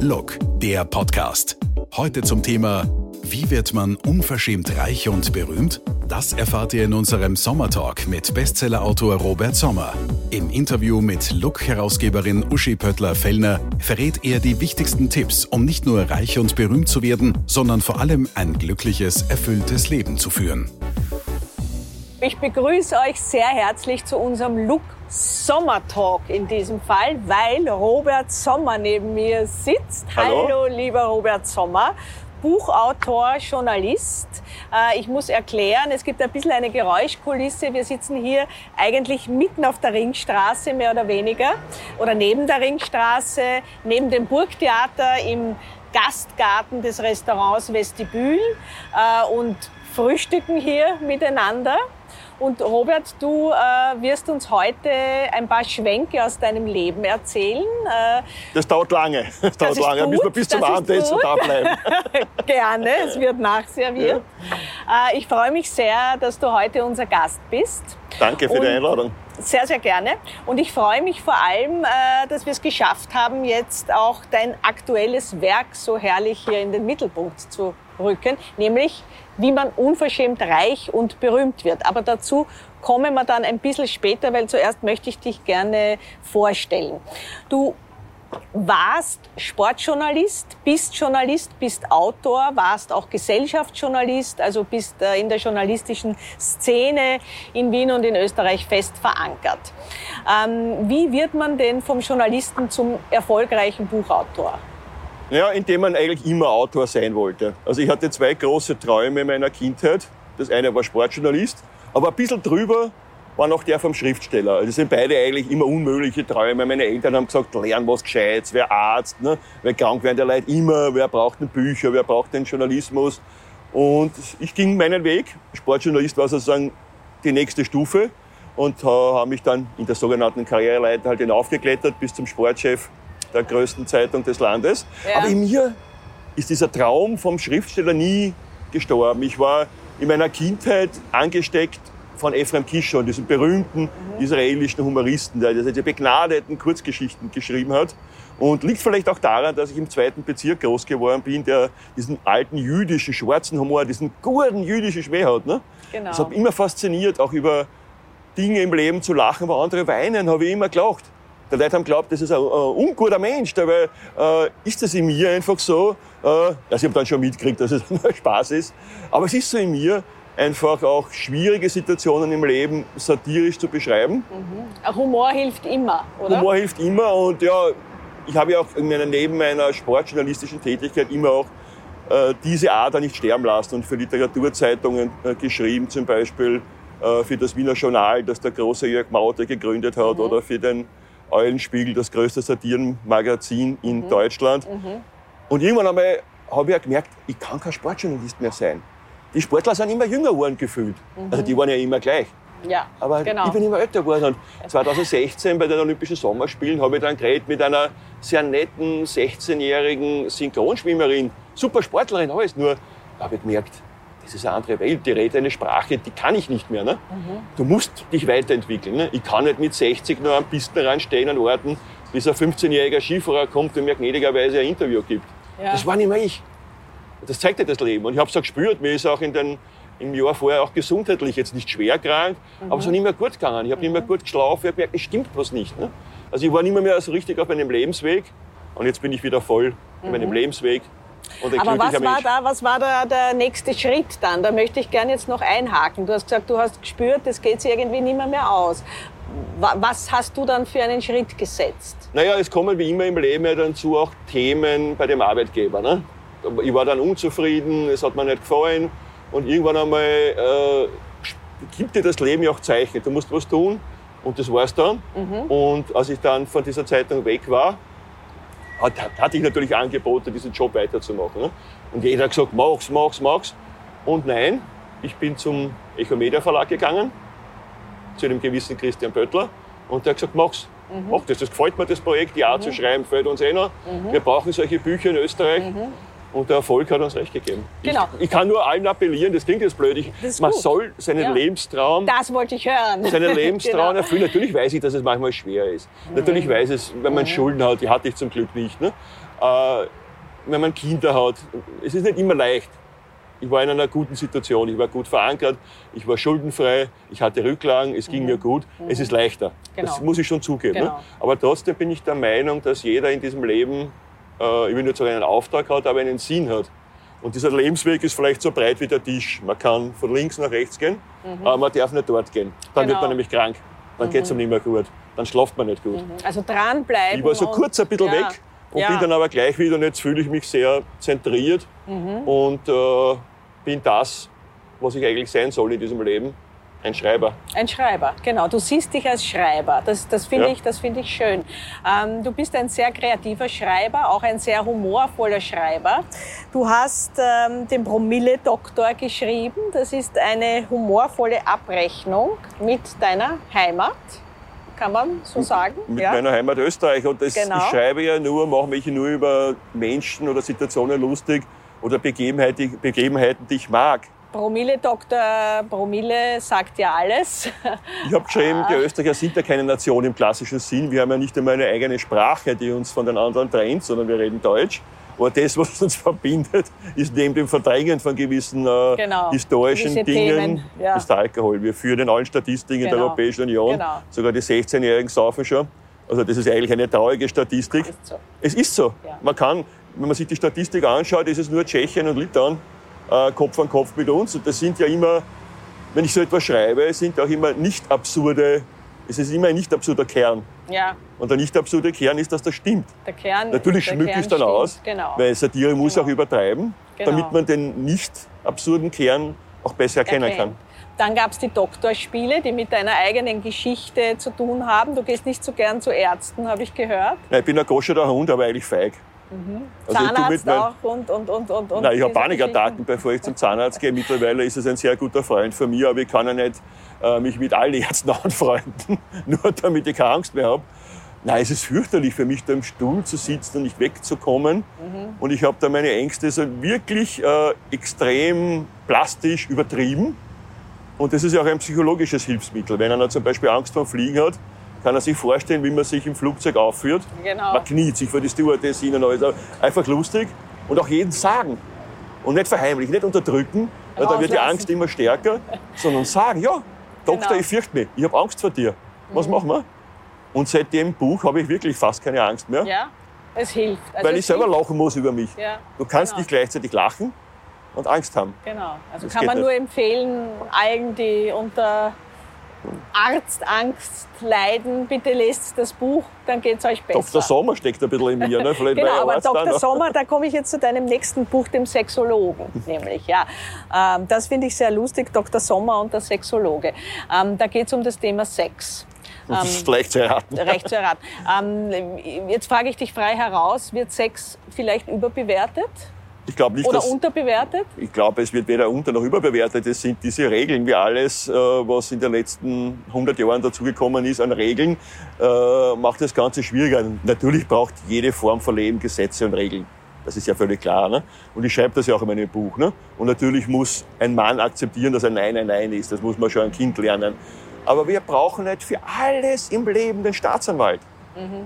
Look, der Podcast. Heute zum Thema Wie wird man unverschämt reich und berühmt? Das erfahrt ihr in unserem Sommertalk mit Bestsellerautor Robert Sommer. Im Interview mit Look-Herausgeberin Uschi Pöttler-Fellner verrät er die wichtigsten Tipps, um nicht nur reich und berühmt zu werden, sondern vor allem ein glückliches, erfülltes Leben zu führen. Ich begrüße euch sehr herzlich zu unserem Look Sommertalk in diesem Fall, weil Robert Sommer neben mir sitzt. Hallo, Hallo lieber Robert Sommer. Buchautor, Journalist. Äh, Ich muss erklären, es gibt ein bisschen eine Geräuschkulisse. Wir sitzen hier eigentlich mitten auf der Ringstraße, mehr oder weniger, oder neben der Ringstraße, neben dem Burgtheater im Gastgarten des Restaurants Vestibül äh, und frühstücken hier miteinander. Und Robert, du äh, wirst uns heute ein paar Schwenke aus deinem Leben erzählen. Äh, Das dauert lange. Das dauert ist lange. Da müssen wir gut, bis zum das Abendessen gut. da bleiben. gerne, es wird nachserviert. Äh, ich freue mich sehr, dass du heute unser Gast bist. Danke für Und- die Einladung. Sehr, sehr gerne. Und ich freue mich vor allem, äh, dass wir es geschafft haben, jetzt auch dein aktuelles Werk so herrlich hier in den Mittelpunkt zu rücken, nämlich wie man unverschämt reich und berühmt wird. Aber dazu kommen wir dann ein bisschen später, weil zuerst möchte ich dich gerne vorstellen. Du warst Sportjournalist, bist Journalist, bist Autor, warst auch Gesellschaftsjournalist, also bist äh, in der journalistischen Szene in Wien und in Österreich fest verankert. Ähm, wie wird man denn vom Journalisten zum erfolgreichen Buchautor? Ja, indem man eigentlich immer Autor sein wollte. Also ich hatte zwei große Träume in meiner Kindheit. Das eine war Sportjournalist, aber ein bisschen drüber war noch der vom Schriftsteller. Also das sind beide eigentlich immer unmögliche Träume. Meine Eltern haben gesagt, lern was Gescheites, wer Arzt, ne? weil krank werden die Leute immer, wer braucht denn Bücher, wer braucht den Journalismus. Und ich ging meinen Weg. Sportjournalist war sozusagen die nächste Stufe und äh, habe mich dann in der sogenannten Karriereleiter halt hinaufgeklettert bis zum Sportchef der größten Zeitung des Landes. Ja. Aber in mir ist dieser Traum vom Schriftsteller nie gestorben. Ich war in meiner Kindheit angesteckt von Ephraim Kishon, diesem berühmten israelischen Humoristen, der diese begnadeten Kurzgeschichten geschrieben hat. Und liegt vielleicht auch daran, dass ich im zweiten Bezirk groß geworden bin, der diesen alten jüdischen, schwarzen Humor, diesen guten jüdischen Schmäh hat. Ne? Genau. Das hat mich immer fasziniert, auch über Dinge im Leben zu lachen, wo andere weinen, habe ich immer gelacht. Die Leute haben geglaubt, das ist ein, ein unguter Mensch. Dabei äh, ist das in mir einfach so. Äh, also ich habe dann schon mitgekriegt, dass es Spaß ist. Aber es ist so in mir, einfach auch schwierige Situationen im Leben satirisch zu beschreiben. Humor hilft immer, oder? Humor hilft immer und ja, ich habe ja auch in meiner, neben meiner sportjournalistischen Tätigkeit immer auch äh, diese Ader nicht sterben lassen und für Literaturzeitungen äh, geschrieben, zum Beispiel äh, für das Wiener Journal, das der große Jörg Mauter gegründet hat, oder für den Eulenspiegel, das größte Satirenmagazin in Deutschland. Und irgendwann einmal habe ich ja gemerkt, ich kann kein Sportjournalist mehr sein. Die Sportler sind immer jünger geworden gefühlt. Also die waren ja immer gleich. Ja, Aber genau. ich bin immer älter geworden. Und 2016 bei den Olympischen Sommerspielen habe ich dann geredet mit einer sehr netten 16-jährigen Synchronschwimmerin. Super Sportlerin, alles. Nur da habe ich gemerkt, das ist eine andere Welt. Die redet eine Sprache, die kann ich nicht mehr. Ne? Mhm. Du musst dich weiterentwickeln. Ne? Ich kann nicht mit 60 nur am Pistenrand stehen und warten, bis ein 15-jähriger Skifahrer kommt und mir gnädigerweise ein Interview gibt. Ja. Das war nicht mehr ich. Das zeigt ja das Leben. Und ich habe es auch gespürt. Mir ist auch in den, im Jahr vorher auch gesundheitlich jetzt nicht schwer krank, aber es ist nicht mehr gut gegangen. Ich habe nicht mehr gut geschlafen. Ich habe gemerkt, es stimmt was nicht. Ne? Also ich war nicht mehr, so richtig auf meinem Lebensweg. Und jetzt bin ich wieder voll in meinem Lebensweg. Aber was war Mensch. da, was war da der nächste Schritt dann? Da möchte ich gerne jetzt noch einhaken. Du hast gesagt, du hast gespürt, das geht sich irgendwie nicht mehr, mehr aus. Wa- Was hast du dann für einen Schritt gesetzt? Naja, es kommen wie immer im Leben ja dazu auch Themen bei dem Arbeitgeber. Ne? Ich war dann unzufrieden, es hat mir nicht gefallen. Und irgendwann einmal äh, gibt dir das Leben ja auch Zeichen. Du musst was tun. Und das war's dann. Und als ich dann von dieser Zeitung weg war, hat, hatte ich natürlich angeboten, diesen Job weiterzumachen. Ne? Und jeder hat gesagt, mach's, mach's, mach's. Und nein, ich bin zum Echo Media Verlag gegangen, zu einem gewissen Christian Böttler. Und der hat gesagt, mach's. Mach das, das gefällt mir, das Projekt, Ja zu schreiben, gefällt uns eh noch. Wir brauchen solche Bücher in Österreich. Und der Erfolg hat uns recht gegeben. Genau. Ich, ich kann nur allen appellieren, das klingt jetzt blöd, ich, Das man gut. soll seinen Ja. Lebenstraum Das wollte ich hören. seinen Lebenstraum Genau. erfüllen. Natürlich weiß ich, dass es manchmal schwer ist. Natürlich weiß ich, wenn man Schulden hat, die hatte ich zum Glück nicht. Ne? Äh, wenn man Kinder hat, es ist nicht immer leicht. Ich war in einer guten Situation, ich war gut verankert, ich war schuldenfrei, ich hatte Rücklagen, es ging Mhm. mir gut. Es ist leichter. Genau. Das muss ich schon zugeben. Ne? Genau. Aber trotzdem bin ich der Meinung, dass jeder in diesem Leben, äh, ich will nicht sagen einen Auftrag hat, aber einen Sinn hat. Und dieser Lebensweg ist vielleicht so breit wie der Tisch. Man kann von links nach rechts gehen, aber man darf nicht dort gehen. Dann wird Genau. man nämlich krank. Dann geht's einem nicht mehr gut. Dann schlaft man nicht gut. Also dranbleiben. Ich war so kurz ein bisschen ja. weg und ja. bin dann aber gleich wieder und jetzt fühle ich mich sehr zentriert Mhm. und äh, bin das, was ich eigentlich sein soll in diesem Leben, ein Schreiber. Ein Schreiber, genau. Du siehst dich als Schreiber. Das, das finde Ja. ich, das finde ich schön. Ähm, du bist ein sehr kreativer Schreiber, auch ein sehr humorvoller Schreiber. Du hast ähm, den Promille-Doktor geschrieben. Das ist eine humorvolle Abrechnung mit deiner Heimat, kann man so sagen. Mit ja? meiner Heimat Österreich. Und das, Genau. ich schreibe ja nur, mache mich nur über Menschen oder Situationen lustig oder Begebenheiten, Begebenheiten, die ich mag. Promille-Doktor Promille sagt ja alles. Ich habe geschrieben, die Österreicher sind ja keine Nation im klassischen Sinn. Wir haben ja nicht einmal eine eigene Sprache, die uns von den anderen trennt, sondern wir reden Deutsch. Aber das, was uns verbindet, ist neben dem Verdrängen von gewissen äh, Genau, historischen gewisse Dingen, ja. ist der Alkohol. Wir führen in allen Statistiken in der Genau, Europäischen Union. genau. Sogar die 16-Jährigen saufen schon. Also das ist eigentlich eine traurige Statistik. Ist so. Es ist so. Ja. Man kann, wenn man sich die Statistik anschaut, ist es nur Tschechien und Litauen äh, Kopf an Kopf mit uns. Und das sind ja immer, wenn ich so etwas schreibe, es sind auch immer nicht absurde, es ist immer ein nicht absurder Kern. Ja, Und der nicht absurde Kern ist, dass das stimmt. der Kern. Natürlich der schmücke ich es dann stimmt. aus, Genau. weil Satire muss Genau. auch übertreiben, Genau. damit man den nicht absurden Kern auch besser erkennen erkennen. Dann gab es die Doktorspiele, die mit deiner eigenen Geschichte zu tun haben. Du gehst nicht so gern zu Ärzten, habe ich gehört. kann. Nein, ich bin ein goscher Hund, aber eigentlich feig. Also ich tu Zahnarzt mein- auch und, und, und, und. und Nein, ich habe Panikattacken, bevor ich zum Zahnarzt gehe. Mittlerweile ist es ein sehr guter Freund von mir, aber ich kann ja nicht äh, mich mit allen Ärzten anfreunden, nur damit ich keine Angst mehr habe. Nein, es ist fürchterlich für mich, da im Stuhl zu sitzen und nicht wegzukommen. Und ich habe da meine Ängste so wirklich äh, extrem plastisch übertrieben. Und das ist ja auch ein psychologisches Hilfsmittel. Wenn einer zum Beispiel Angst vor Fliegen hat, kann er sich vorstellen, wie man sich im Flugzeug aufführt. Genau. Man kniet sich vor die Stewardess hin und alles. Einfach lustig. Und auch jeden sagen. Und nicht verheimlichen, nicht unterdrücken, weil dann wird die. Angst immer stärker, sondern sagen, ja, Doktor, Genau. ich fürchte mich, ich habe Angst vor dir. Was machen wir? Und seit dem Buch habe ich wirklich fast keine Angst mehr, Ja, es hilft. Also weil es ich selber hilft. lachen muss über mich. Ja, Du kannst genau. nicht gleichzeitig lachen und Angst haben. Genau. Also Das kann man nicht. nur empfehlen, allen, die unter Arztangst leiden, bitte lest das Buch, dann geht es euch besser. Dr. Sommer steckt ein bisschen in mir. Ne? Vielleicht Genau, aber er Arzt Dr. noch. Sommer, da komme ich jetzt zu deinem nächsten Buch, dem Sexologen, nämlich. Ja, ähm, das finde ich sehr lustig, Dr. Sommer und der Sexologe. Ähm, da geht es um das Thema Sex. Das ist leicht zu erraten. Recht zu erraten. Ähm, jetzt frage ich dich frei heraus, wird Sex vielleicht überbewertet Ich glaube nicht, oder dass, unterbewertet? ich glaube, es wird weder unter noch überbewertet. Es sind diese Regeln wie alles, äh, was in den letzten 100 Jahren dazugekommen ist an Regeln, äh, macht das Ganze schwieriger. Natürlich braucht jede Form von Leben Gesetze und Regeln. Das ist ja völlig klar. Ne? Und ich schreibe das ja auch in meinem Buch. Ne? Und natürlich muss ein Mann akzeptieren, dass ein Nein ein Nein ist. Das muss man schon ein Kind lernen. Aber wir brauchen nicht für alles im Leben den Staatsanwalt.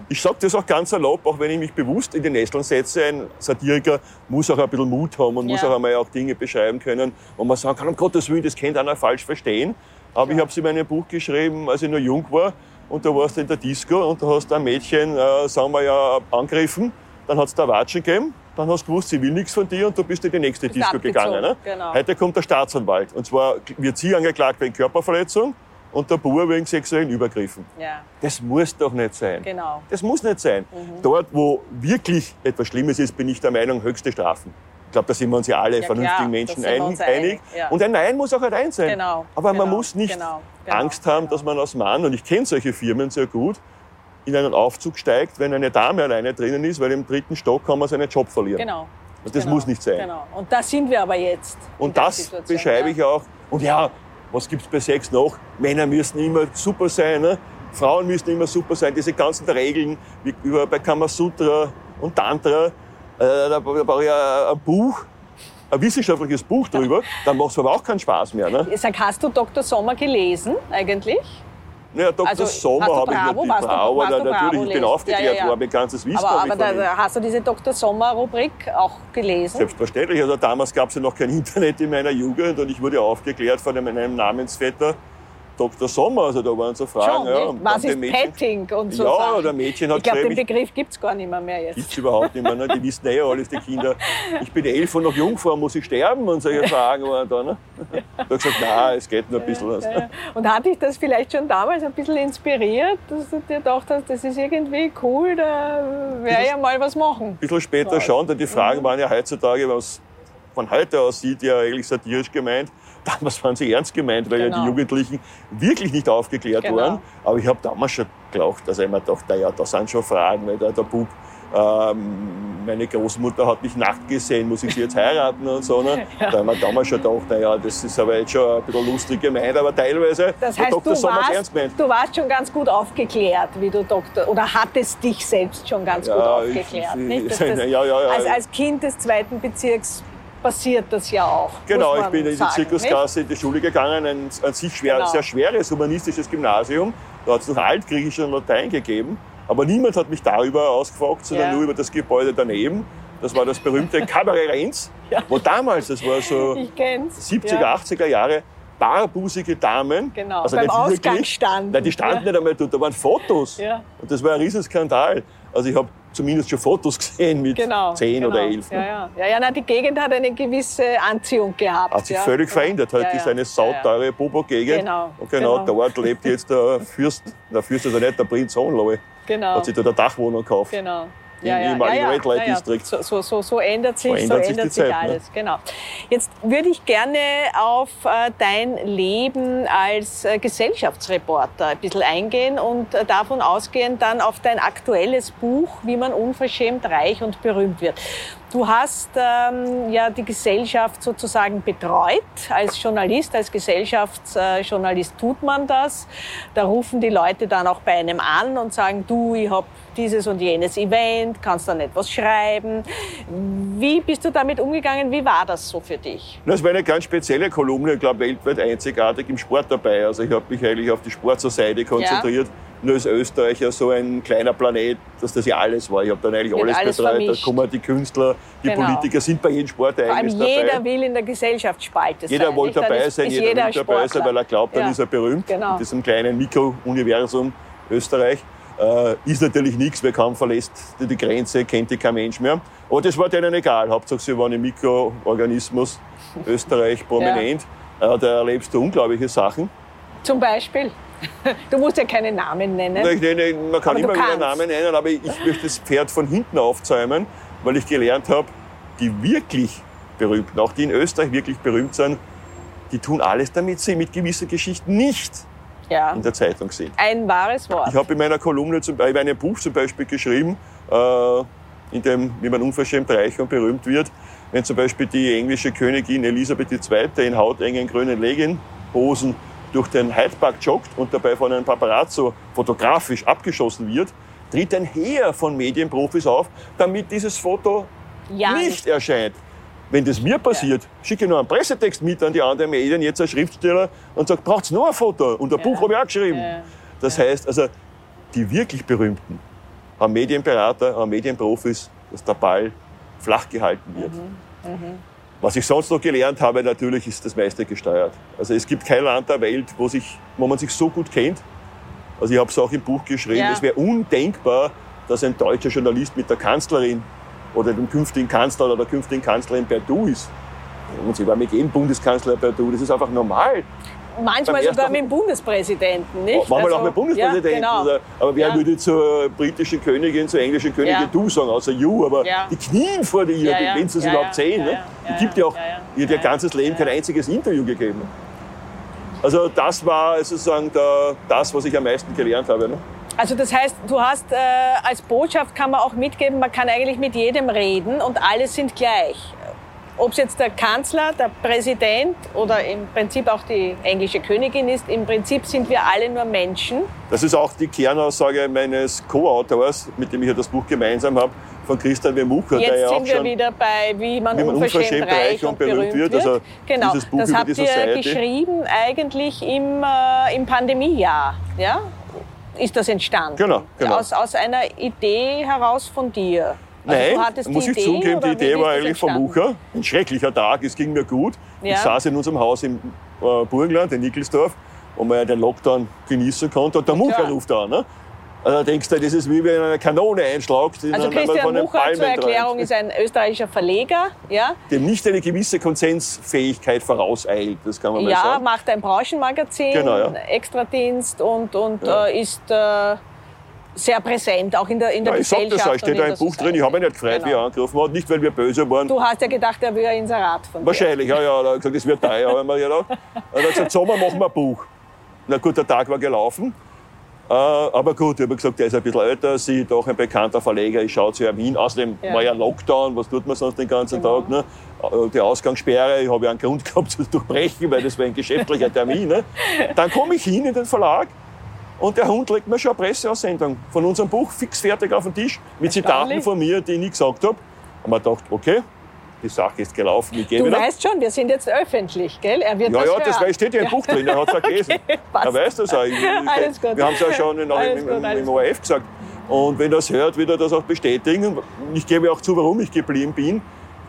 Ich sage das auch ganz erlaubt, auch wenn ich mich bewusst in die Nesseln setze. Ein Satiriker muss auch ein bisschen Mut haben und muss Ja. auch einmal auch Dinge beschreiben können, wo man sagen kann, um Gottes Willen, das könnte einer falsch verstehen. Aber ich habe es in meinem Buch geschrieben, als ich noch jung war. Und da warst du in der Disco und da hast du ein Mädchen, äh, sagen wir ja, angegriffen. Dann hat es da Watschen gegeben. Dann hast du gewusst, sie will nichts von dir und du bist in die nächste Disco abgezogen, gegangen. Ne? genau. Heute kommt der Staatsanwalt. Und zwar wird sie angeklagt wegen Körperverletzung und der Bauer wegen sexuellen Übergriffen. Ja, Das muss doch nicht sein. genau. Das muss nicht sein. Mhm. Dort, wo wirklich etwas Schlimmes ist, bin ich der Meinung, höchste Strafen. Ich glaube, da sind wir uns ja alle Ja, vernünftigen klar, Menschen wir einig. einig, ja. Und ein Nein muss auch ein Nein sein. Genau, Aber man genau, muss nicht genau, genau, Angst haben, genau. dass man als Mann, und ich kenne solche Firmen sehr gut, in einen Aufzug steigt, wenn eine Dame alleine drinnen ist, weil im dritten Stock kann man seinen Job verlieren. Genau. Und das genau, muss nicht sein. Genau. Und da sind wir aber jetzt. Und das beschreibe ich auch. Und ja, was gibt's bei Sex noch? Männer müssen immer super sein, ne? Frauen müssen immer super sein. Diese ganzen Regeln, wie über bei Kamasutra und Tantra, äh, da brauche ich ein, ein Buch, ein wissenschaftliches Buch drüber. Dann macht es aber auch keinen Spaß mehr. Ne? Sag, hast du Dr. Sommer gelesen eigentlich? Naja, Dr. Also, Sommer habe ich Bravo? natürlich Bravo, du natürlich, Bravo ich bin aufgeklärt Ja, ja, worden, mein ganzes Wissen Aber, aber da, hast du diese Dr. Sommer-Rubrik auch gelesen? Selbstverständlich. Also damals gab es ja noch kein Internet in meiner Jugend und ich wurde aufgeklärt von einem Namensvetter, Dr. Sommer. Also da waren so Fragen. Schon, ja, und Was ist Mädchen- Petting und so Ja, Sachen? der Mädchen hat Ich glaube, den Begriff gibt es gar nicht mehr, mehr jetzt. Gibt's überhaupt nicht mehr. Ne? Die wissen eh alles, die Kinder. Ich bin elf und noch Jungfrau, muss ich sterben? Und solche Fragen waren da. Ne? Da habe gesagt, nein, es geht nur ein bisschen. was. Ja. Und hat dich das vielleicht schon damals ein bisschen inspiriert, dass du dir gedacht hast, das ist irgendwie cool, da werde ich ja mal was machen? Ein bisschen später schon, denn die Fragen waren ja heutzutage, was von heute aus sieht, ja eigentlich satirisch gemeint. Damals waren sie ernst gemeint, weil ja Genau. die Jugendlichen wirklich nicht aufgeklärt Genau. waren. Aber ich habe damals schon gedacht, also ich mir gedacht, naja, da sind schon Fragen, weil der, der Bub, ähm, meine Großmutter hat mich nackt gesehen, muss ich sie jetzt heiraten und so. Ne? Da haben wir damals schon gedacht, naja, das ist aber jetzt schon ein bisschen lustig gemeint, aber teilweise Das hat heißt, Dr. du warst, ernst gemeint. du warst schon ganz gut aufgeklärt, wie du Doktor, oder hattest dich selbst schon ganz Ja, gut ich- aufgeklärt. ich- nicht? Dass ja, das, ja, ja, ja. Als, als Kind des zweiten Bezirks passiert das ja auch. Genau, ich bin in die sagen, Zirkusklasse in die Schule gegangen, ein an sich schwer, Genau. sehr schweres humanistisches Gymnasium. Da hat es noch Altgriechisch und Latein gegeben. Aber niemand hat mich darüber ausgefragt, sondern Ja. nur über das Gebäude daneben. Das war das berühmte Cabaret Renz, Ja. wo damals, das war so nicht? Ich kenn's. 70er, ja. 80er Jahre, barbusige Damen. Genau, also beim nicht wirklich, Ausgang standen. Nein, die standen Ja. nicht einmal dort, da waren Fotos. Ja. Und das war ein Riesenskandal. Also ich habe zumindest schon Fotos gesehen mit Genau. 10 genau. oder 11. Ja, ja. ja, ja na, die Gegend hat eine gewisse Anziehung gehabt. Hat sich ja. völlig verändert. Heute Ja, ja. ist eine Ja, sauteure Bobo-Gegend. Genau, Und genau, genau. dort lebt jetzt der Fürst, der Fürst ist ja nicht, der Prinz Hohenlohe. ja. Genau. Hat sich da eine Dachwohnung gekauft. Genau. Im ehemaligen Red Light District. So, so, so, so ändert sich, So ändert ändert sich sich, die Zeit, ne? alles. Genau. Jetzt würde ich gerne auf äh, dein Leben als äh, Gesellschaftsreporter ein bisschen eingehen und äh, davon ausgehen dann auf dein aktuelles Buch, wie man unverschämt reich und berühmt wird. Du hast ähm, ja die Gesellschaft sozusagen betreut als Journalist, als Gesellschaftsjournalist tut man das. Da rufen die Leute dann auch bei einem an und sagen, du, ich habe dieses und jenes Event, kannst dann etwas schreiben. Wie bist du damit umgegangen? Wie war das so für dich? Das war eine ganz spezielle Kolumne, ich glaube weltweit einzigartig im Sport dabei. Also ich habe mich eigentlich auf die Sportseite konzentriert. Nur als Österreicher so ein kleiner Planet, dass das ja alles war. Ich habe dann eigentlich alles, alles betreut. vermischt. Da kommen die Künstler, die Genau. Politiker sind bei jedem allem Sportereignis dabei. jeder will in der Gesellschaftsspalte Jeder sein. wollte dabei ist, sein, ist jeder, jeder will dabei sein, weil er glaubt, dann Ja. ist er berühmt. Genau. In diesem kleinen Mikro-Universum Österreich. Äh, ist natürlich nichts, weil kaum verlässt die, die Grenze, kennt die kein Mensch mehr. Aber das war denen egal. Hauptsache, sie waren im Mikroorganismus Österreich prominent. Äh, da erlebst du unglaubliche Sachen. Zum Beispiel. Du musst ja keine Namen nennen. Ich nenne, man kann Aber immer wieder. Namen nennen, aber ich möchte das Pferd von hinten aufzäumen, weil ich gelernt habe, die wirklich Berühmten, auch die in Österreich wirklich berühmt sind, die tun alles, damit sie mit gewissen Geschichten nicht Ja. in der Zeitung sind. Ein wahres Wort. Ich habe in meiner Kolumne, zum, in einem Buch zum Beispiel geschrieben, äh, in dem, wie man unverschämt reich und berühmt wird, wenn zum Beispiel die englische Königin Elisabeth II. in hautengen grünen Legginghosen durch den Hyde Park joggt und dabei von einem Paparazzo fotografisch abgeschossen wird, tritt ein Heer von Medienprofis auf, damit dieses Foto ja, nicht erscheint. Wenn das mir passiert, schicke ich noch einen Pressetext mit an die anderen Medien, jetzt als Schriftsteller, und sage, braucht's noch ein Foto? Und ein Buch habe ich auch geschrieben. Das heißt, also die wirklich Berühmten haben Medienberater, haben Medienprofis, dass der Ball flach gehalten wird. Was ich sonst noch gelernt habe, natürlich ist das meiste gesteuert. Also es gibt kein Land der Welt, wo, sich, wo man sich so gut kennt. Also ich habe es auch im Buch geschrieben, Ja. es wäre undenkbar, dass ein deutscher Journalist mit der Kanzlerin oder dem künftigen Kanzler oder der künftigen Kanzlerin per Du ist. Und sie war mit jedem Bundeskanzler per Du, das ist einfach normal. Manchmal sogar mit dem Bundespräsidenten, nicht? Manchmal Also, auch mit Bundespräsidenten. Ja, genau. aber wer Ja. würde zur britischen Königin, zur englischen Königin Ja. du sagen, außer you, aber die knien vor dir, Ja, ja. wenn sie es überhaupt sehen. Ne? ja. Die gibt ja auch ihr ganzes Leben kein einziges Interview gegeben. Also das war sozusagen der, das, was ich am meisten gelernt habe. Ne? Also das heißt, du hast äh, als Botschaft kann man auch mitgeben, man kann eigentlich mit jedem reden und alle sind gleich. Ob es jetzt der Kanzler, der Präsident oder im Prinzip auch die englische Königin ist, im Prinzip sind wir alle nur Menschen. Das ist auch die Kernaussage meines Co-Autors, mit dem ich ja das Buch gemeinsam habe. von Christian W. Mucher, Jetzt der ja auch sind wir schon wieder bei, wie man, wie man unverschämt, reich und berühmt wird. Also genau, das habt ihr geschrieben eigentlich im, äh, im Pandemiejahr. Ja? Ist das entstanden? Genau, genau. Aus, aus einer Idee heraus von dir? Also Nein, muss ich Idee, zugeben, die Idee war eigentlich vom? Mucher. Ein schrecklicher Tag, es ging mir gut. Ja. Ich saß in unserem Haus im äh, Burgenland, in Nickelsdorf, wo man ja den Lockdown genießen konnte. Und der Mucher ruft an. Ne? Also da denkst du, das ist wie wenn eine Kanone einschlägt. Also Christian Mucher zur Erklärung ist ein österreichischer Verleger. Ja, Dem nicht eine gewisse Konsensfähigkeit vorauseilt, das kann man mal ja sagen. macht ein Branchenmagazin, Genau, ja. Extradienst und, und Ja. äh, ist äh, sehr präsent, auch in der, in der Ja, ich sag Gesellschaft. das auch, steht und da in im der Buch drin. Ich habe mich nicht gefreut, wie er Genau. angerufen hat. Nicht, weil wir böse waren. Du hast ja gedacht, er will ein Inserat von dir. Wahrscheinlich, ja, ja. Er hat gesagt, das wird teuer. Gedacht. Er hat gesagt, Sommer machen wir ein Buch. Na gut, der Tag war gelaufen. Äh, aber gut, ich habe gesagt, der ist ein bisschen älter ich, doch ein bekannter Verleger, ich schaue zu ihm hin. Außerdem Ja. war ja Lockdown, was tut man sonst den ganzen Genau. Tag? Ne? Äh, Die Ausgangssperre, ich habe ja einen Grund gehabt zu durchbrechen, weil das war ein geschäftlicher Termin. Ne? Dann komme ich hin in den Verlag und der Hund legt mir schon eine Presseaussendung von unserem Buch fix fertig auf den Tisch mit Zitaten von mir, die ich nie gesagt habe. Und man gedacht, okay, die Sache ist gelaufen, ich Du wieder. weißt schon, wir sind jetzt öffentlich, gell? Er wird Ja, das ja, hören. das steht ja im Buch drin, er hat es auch gelesen. passt. Er weiß das auch. Ich, ich, gut. Wir haben es ja schon Alles im, im, im gut. ORF gesagt. Und wenn er das hört, wird er das auch bestätigen. Ich gebe auch zu, warum ich geblieben bin.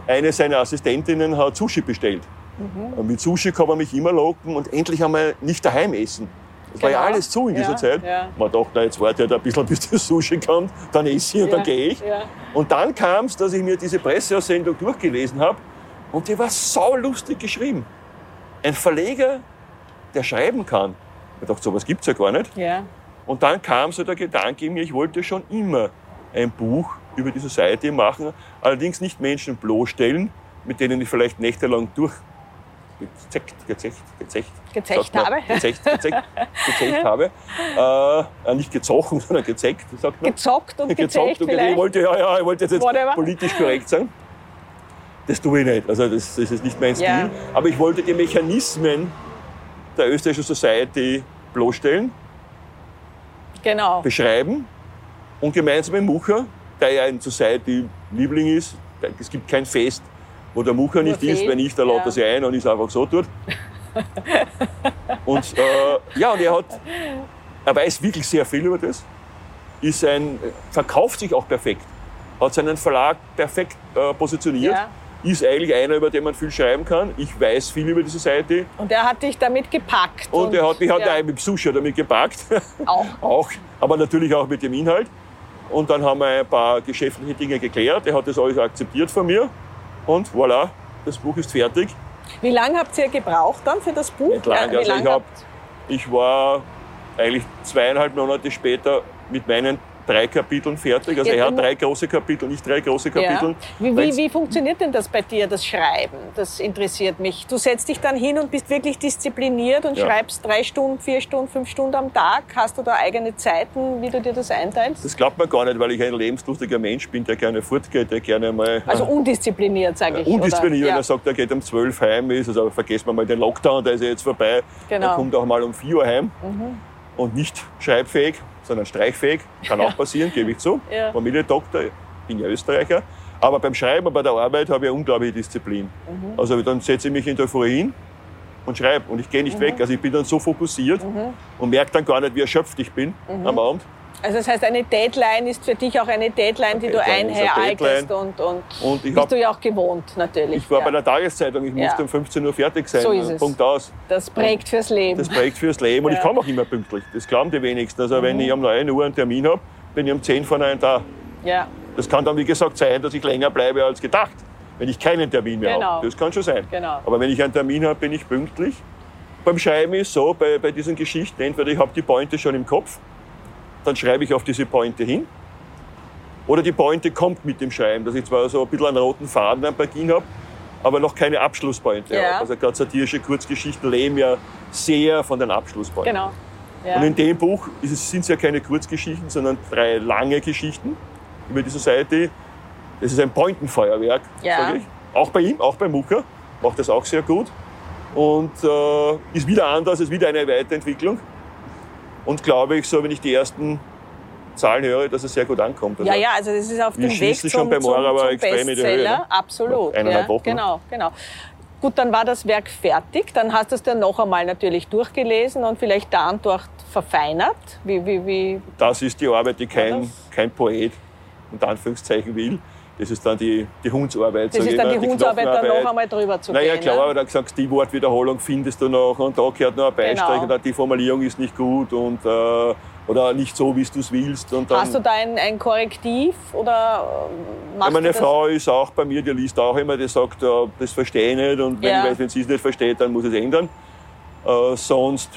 Eine seiner Assistentinnen hat Sushi bestellt. Mhm. Mit Sushi kann man mich immer locken und endlich einmal nicht daheim essen. Das war ja Genau. alles zu in dieser Ja, Zeit. ja. Man dachte, na, jetzt warte ich halt ein bisschen, bis das Sushi kommt, dann esse ich und Ja, dann gehe ich. Und dann kam es, dass ich mir diese Presseaussendung durchgelesen habe und die war saulustig geschrieben. Ein Verleger, der schreiben kann. Ich dachte, sowas gibt es ja gar nicht. Und dann kam so der Gedanke in mir, ich wollte schon immer ein Buch über die Society machen, allerdings nicht Menschen bloßstellen, mit denen ich vielleicht nächtelang durch gezeckt, gezecht, gezecht, Gezecht habe. Gezecht, gezecht, gezecht habe. Äh, äh, nicht gezochen, sondern gezeckt, sagt man. Gezockt und gezecht Okay, ich wollte, ja, ja, ich wollte jetzt Whatever. politisch korrekt sein. Das tue ich nicht. Also das, das ist nicht mein Stil. Ja. Aber ich wollte die Mechanismen der österreichischen Society bloßstellen, Genau. beschreiben und gemeinsam mit Mucher, der ja ein Society-Liebling ist, es gibt kein Fest, wo der Mucher nicht ist, wenn nicht, der lädt ja. er sich ein und ist einfach so dort. Und äh, ja, und er hat, er weiß wirklich sehr viel über das, ist ein, verkauft sich auch perfekt, hat seinen Verlag perfekt äh, positioniert, Ja. ist eigentlich einer, über den man viel schreiben kann. Ich weiß viel über die Society Und er hat dich damit gepackt. und, er hat mich hat ja, ja. mit Sushi damit gepackt. auch. auch, aber natürlich auch mit dem Inhalt. Und dann haben wir ein paar geschäftliche Dinge geklärt. Er hat das alles akzeptiert von mir. Und voilà, das Buch ist fertig. Wie lange habt ihr gebraucht dann für das Buch? Nicht lange. Wie Also ich, lange hab, ich war eigentlich zweieinhalb Monate später mit meinen drei Kapiteln fertig. Also Ja, er hat drei große Kapitel, nicht drei große ja. Kapitel. wie, wie, Weil's- wie funktioniert denn das bei dir, das Schreiben? Das interessiert mich. Du setzt dich dann hin und bist wirklich diszipliniert und Ja. schreibst drei Stunden, vier Stunden, fünf Stunden am Tag. Hast du da eigene Zeiten, wie du dir das einteilst? Das glaubt man gar nicht, weil ich ein lebenslustiger Mensch bin, der gerne fortgeht, der gerne mal Also undiszipliniert, sage ich. undiszipliniert, oder? Ja. er sagt, er geht um 12 heim, ist, also vergessen wir mal den Lockdown, der ist ja jetzt vorbei. Genau. Mhm. Er kommt auch mal um 4 Uhr heim und nicht schreibfähig, sondern streichfähig. Kann auch passieren, gebe ich zu. Ja. Familiendoktor, bin ja Österreicher. Aber beim Schreiben bei der Arbeit habe ich eine unglaubliche Disziplin. Mhm. Also dann setze ich mich in der Früh hin und schreibe und ich gehe Mhm. nicht weg. Also ich bin dann so fokussiert und merke dann gar nicht, wie erschöpft ich bin Mhm. am Abend. Also das heißt, eine Deadline ist für dich auch eine Deadline, die du Deadline eine einhaltest und, und, Und ich bist hab- du ja auch gewohnt natürlich. Ich war ja. bei der Tageszeitung, ich Ja. musste um 15 Uhr fertig sein. So ist es. Punkt aus. das prägt fürs Leben. Das prägt fürs Leben. Und. Mhm. ich komme auch immer pünktlich. Das glauben die wenigsten. Also wenn ich um 9 Uhr einen Termin habe, bin ich um 10 vor 9 da. ja. Das kann dann, wie gesagt, sein, dass ich länger bleibe als gedacht, wenn ich keinen Termin mehr Genau. habe. Das kann schon sein. Genau. Aber wenn ich einen Termin habe, bin ich pünktlich. Beim Schreiben ist so, bei, bei diesen Geschichten, entweder ich habe die Pointe schon im Kopf, dann schreibe ich auf diese Pointe hin. Oder die Pointe kommt mit dem Schreiben, dass ich zwar so ein bisschen einen roten Faden am Beginn habe, aber noch keine Abschlusspointe Ja. habe. Also gerade satirische Kurzgeschichten leben ja sehr von den Abschlusspointen. Genau. Ja. Und in dem Buch sind es ja keine Kurzgeschichten, sondern drei lange Geschichten über die Society. Das ist ein Pointenfeuerwerk, Ja. sage ich. Auch bei ihm, auch bei Mucker, macht das auch sehr gut. Und äh, ist wieder anders, ist wieder eine Weiterentwicklung. Und glaube ich, so wenn ich die ersten Zahlen höre, dass es sehr gut ankommt. Also ja, ja, also das ist auf dem Weg zum, schon beim zum, zum extrem in die Höhe. Ne? Absolut. Eineinhalb Wochen. Genau, genau. Gut, dann war das Werk fertig. Dann hast du es dann noch einmal natürlich durchgelesen und vielleicht da und dort verfeinert. Wie, wie, wie das ist die Arbeit, die kein, kein Poet unter Anführungszeichen will. Das ist dann die, die Hundsarbeit. Das ist dann die, die Hundsarbeit, dann noch einmal drüber zu naja, gehen. Naja, klar, ne? aber dann gesagt, die Wortwiederholung findest du noch und da gehört noch ein Beistrich genau. und dann die Formulierung ist nicht gut und, äh, oder nicht so, wie du es willst. Und dann, Hast du da ein, ein Korrektiv oder äh, machst ja, Meine Frau ist auch bei mir, die liest auch immer, die sagt, äh, das verstehe ich nicht und wenn, ja. wenn sie es nicht versteht, dann muss es ändern. Äh, sonst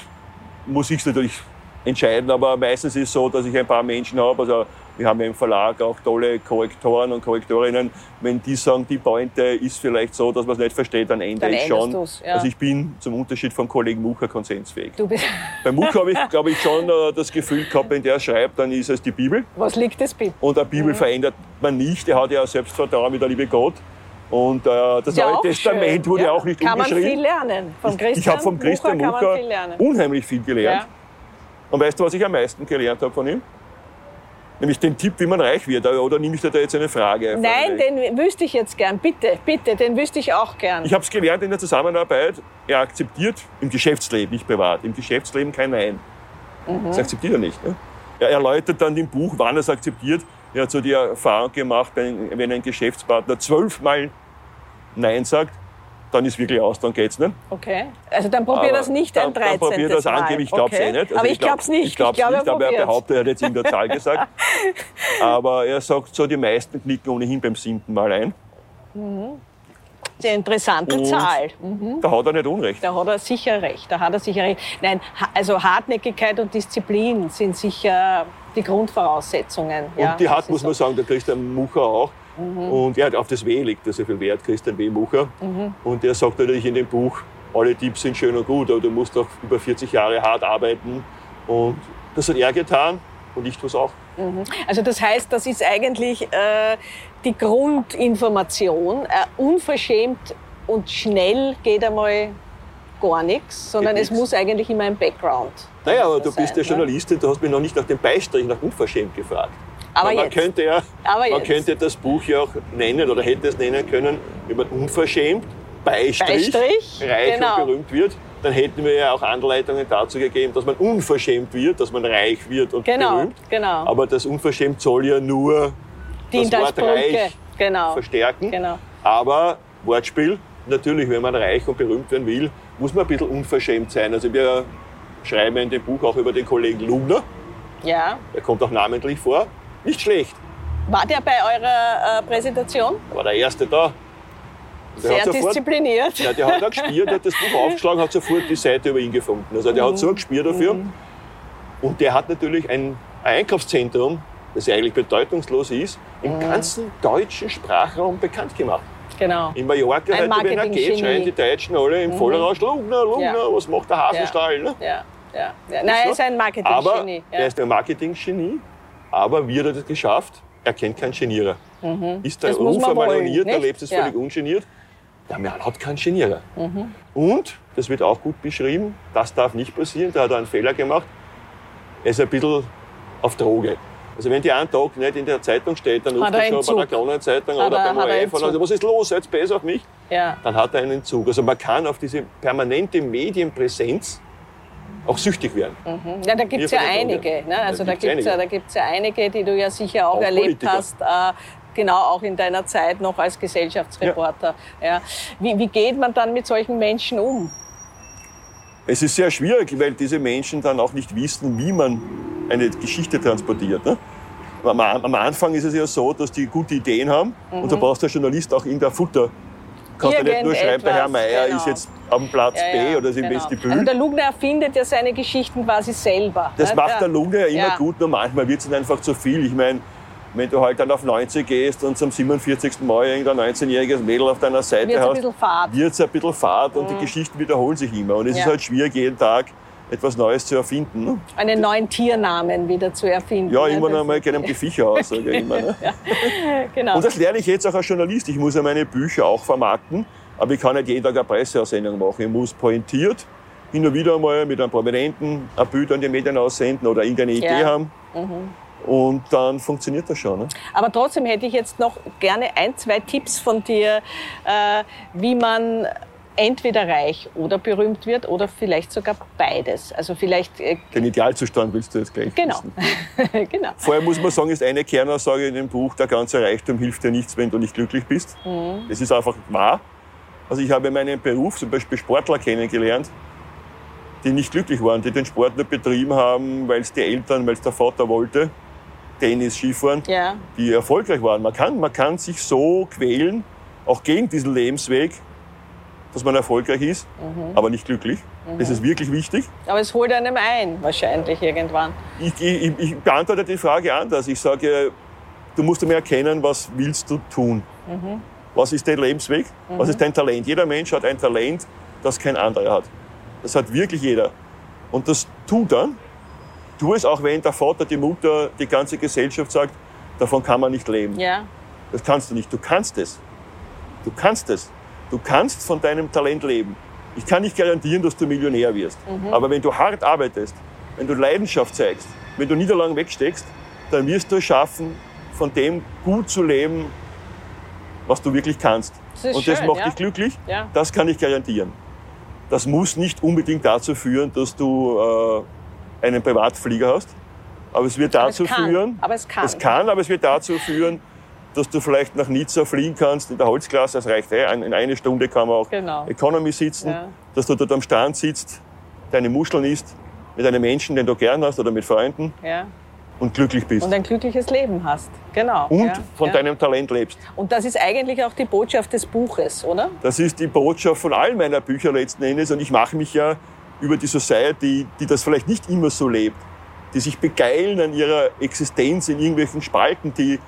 muss ich es natürlich entscheiden, aber meistens ist es so, dass ich ein paar Menschen habe, also wir haben ja im Verlag auch tolle Korrektoren und Korrektorinnen. Wenn die sagen, die Pointe ist vielleicht so, dass man es nicht versteht, dann ändere dann ich schon. Ja. Also ich bin zum Unterschied vom Kollegen Mucher konsensfähig. Du bist Bei Mucher habe ich, glaube ich, schon äh, das Gefühl gehabt, wenn der schreibt, dann ist es die Bibel. Was liegt das Bibel? Und eine Bibel mhm. verändert man nicht. Der hat ja Selbstvertrauen wie der liebe Gott. Und äh, das ja, Neue Testament schön. wurde ja auch nicht kann umgeschrieben. Kann man viel lernen. Vom Christian ich, ich habe vom Christian Mucher, Mucher viel unheimlich viel gelernt. Ja. Und weißt du, was ich am meisten gelernt habe von ihm? Nämlich den Tipp, wie man reich wird. Oder nehme ich dir da jetzt eine Frage? Nein, den wüsste ich jetzt gern. Bitte, bitte, den wüsste ich auch gern. Ich habe es gelernt in der Zusammenarbeit. Er akzeptiert im Geschäftsleben, nicht privat, im Geschäftsleben kein Nein. Mhm. Das akzeptiert er nicht. Ne? Er erläutert dann im Buch, wann er es akzeptiert. Er hat so die Erfahrung gemacht, wenn ein Geschäftspartner zwölfmal Nein sagt, dann ist wirklich aus, dann geht's nicht. Okay. Also dann probier das nicht dann, ein 13. Dann probier das angeblich, ich glaube es okay. eh nicht. Also aber ich glaube es nicht. Ich glaube es nicht, aber er behauptet, er hat jetzt in der Zahl gesagt. aber er sagt so, die meisten knicken ohnehin beim siebten Mal ein. Mhm. Sehr interessante Und Zahl. Mhm. Da hat er nicht Unrecht. Da hat er sicher recht. Da hat er sicher recht. Nein, also Hartnäckigkeit und Disziplin sind sicher die Grundvoraussetzungen. Und ja, die hat, muss man sagen, der Christian Mucher auch. Mhm. Und er hat auf das W legt er sehr viel Wert, Christian W. Mucher. Mhm. Und er sagt natürlich in dem Buch, alle Tipps sind schön und gut, aber du musst auch über 40 Jahre hart arbeiten. Und das hat er getan und ich tue es auch. Mhm. Also das heißt, das ist eigentlich äh, die Grundinformation. Äh, unverschämt und schnell geht einmal gar nichts, sondern es muss eigentlich immer ein Background. Naja, aber du sein, bist ja ne? Journalistin, du hast mich noch nicht nach dem Beistrich, nach unverschämt gefragt. Aber man jetzt. könnte ja, man jetzt. könnte das Buch ja auch nennen oder hätte es nennen können, wenn man unverschämt, Beistrich, Beistrich reich genau. und berühmt wird. Dann hätten wir ja auch Anleitungen dazu gegeben, dass man unverschämt wird, dass man reich wird und genau, berühmt. Genau. Aber das unverschämt soll ja nur Dient das Wort reich genau. verstärken. Genau. Aber Wortspiel, natürlich, wenn man reich und berühmt werden will, muss man ein bisschen unverschämt sein. Also wir schreiben in dem Buch auch über den Kollegen Lugner. Ja. Der kommt auch namentlich vor. Nicht schlecht. War der bei eurer äh, Präsentation? War der Erste da. Der Sehr sofort, diszipliniert. Ja, der hat auch gespielt, hat das Buch aufgeschlagen, hat sofort die Seite über ihn gefunden. Also der mhm. hat so gespielt dafür. Mhm. Und der hat natürlich ein Einkaufszentrum, das ja eigentlich bedeutungslos ist, im mhm. ganzen deutschen Sprachraum bekannt gemacht. Genau. In Mallorca, heute, wenn er geht, schreien die Deutschen alle im mhm. Vollrausch, Lugner, Lugner, ja. was macht der Hasenstall? Ne? Ja. Ja. Ja. Nein, er ist ein Marketing-Genie. Aber er ist ein Marketing-Genie. Aber wie hat er das geschafft? Er kennt keinen Genierer. Mhm. Ist der ruiniert, er lebt es ja. völlig ungeniert. Der Merl hat keinen Genierer. Mhm. Und, das wird auch gut beschrieben, das darf nicht passieren, da hat er einen Fehler gemacht. Er ist ein bisschen auf Droge. Also wenn die einen Tag nicht in der Zeitung steht, dann ruft er schon bei der Kronenzeitung oder beim ORF und sagt, was ist los, seid besser auf mich? Ja. Dann hat er einen Zug. Also man kann auf diese permanente Medienpräsenz auch süchtig werden. Mhm. Ja, da gibt es ja einige. Ne? Also da, gibt es ja, ja einige, die du ja sicher auch, auch erlebt Politiker. hast. Äh, genau auch in deiner Zeit noch als Gesellschaftsreporter. Ja. ja. Wie, wie geht man dann mit solchen Menschen um? Es ist sehr schwierig, weil diese Menschen dann auch nicht wissen, wie man eine Geschichte transportiert. Ne? Am, am, Anfang ist es ja so, dass die gute Ideen haben mhm. und da brauchst du als Journalist auch irgendein Futter kannst du nicht nur schreiben, der Herr Meier genau. ist jetzt am Platz ja, ja, B oder ist genau. im Vestibül. Also der Lugner erfindet ja seine Geschichten quasi selber. Das ne? macht der Lugner ja immer gut, nur manchmal wird es einfach zu viel. Ich meine, wenn du halt dann auf 90 gehst und zum 47. Mal irgendein 19-jähriges Mädel auf deiner Seite wird's hast, wird es ein bisschen fad und mhm. die Geschichten wiederholen sich immer. Und es ist halt schwierig, jeden Tag etwas Neues zu erfinden. Ne? Einen neuen Tiernamen wieder zu erfinden. Ja, immer noch mal keinem Viecher aus, sage ich immer. Ne? ja, genau. Und das lerne ich jetzt auch als Journalist. Ich muss ja meine Bücher auch vermarkten, aber ich kann nicht jeden Tag eine Presseaussendung machen. Ich muss pointiert hin und wieder mal mit einem Prominenten ein Bild an die Medien aussenden oder irgendeine Idee ja. haben. Mhm. Und dann funktioniert das schon. Ne? Aber trotzdem hätte ich jetzt noch gerne ein, zwei Tipps von dir, äh, wie man entweder reich oder berühmt wird oder vielleicht sogar beides. Also vielleicht äh, Den Idealzustand willst du jetzt gleich genau. wissen. genau. Vorher muss man sagen, ist eine Kernaussage in dem Buch, der ganze Reichtum hilft dir nichts, wenn du nicht glücklich bist. Mhm. Das ist einfach wahr. Also ich habe in meinem Beruf zum Beispiel Sportler kennengelernt, die nicht glücklich waren, die den Sport nur betrieben haben, weil es die Eltern, weil es der Vater wollte. Tennis, Skifahren, Ja. die erfolgreich waren. Man kann, man kann sich so quälen, auch gegen diesen Lebensweg, dass man erfolgreich ist, Mhm. aber nicht glücklich. Das ist wirklich wichtig. Aber es holt einem ein, wahrscheinlich irgendwann. Ich, ich, ich beantworte die Frage anders. Ich sage, du musst einmal erkennen, was willst du tun? Was ist dein Lebensweg? Was ist dein Talent? Jeder Mensch hat ein Talent, das kein anderer hat. Das hat wirklich jeder. Und das tu dann. Tu es auch, wenn der Vater, die Mutter, die ganze Gesellschaft sagt, davon kann man nicht leben. Ja. Das kannst du nicht. Du kannst es. Du kannst es. Du kannst von deinem Talent leben. Ich kann nicht garantieren, dass du Millionär wirst. Aber wenn du hart arbeitest, wenn du Leidenschaft zeigst, wenn du Niederlagen wegsteckst, dann wirst du es schaffen, von dem gut zu leben, was du wirklich kannst. Das Und das schön, macht ja. dich glücklich. Ja. Das kann ich garantieren. Das muss nicht unbedingt dazu führen, dass du äh, einen Privatflieger hast. Aber es wird Aber es dazu führen. Aber es kann. Es kann, aber es wird dazu führen, dass du vielleicht nach Nizza fliegen kannst in der Holzklasse. Das reicht. eh. In eine Stunde kann man auch Genau. Economy sitzen. Ja. Dass du dort am Strand sitzt, deine Muscheln isst, mit einem Menschen, den du gern hast oder mit Freunden Ja. und glücklich bist. Und ein glückliches Leben hast. Genau. Und ja. von ja. deinem Talent lebst. Und das ist eigentlich auch die Botschaft des Buches, oder? Das ist die Botschaft von all meiner Bücher letzten Endes. Und ich mache mich ja über die Society, die das vielleicht nicht immer so lebt, die sich begeilen an ihrer Existenz in irgendwelchen Spalten, die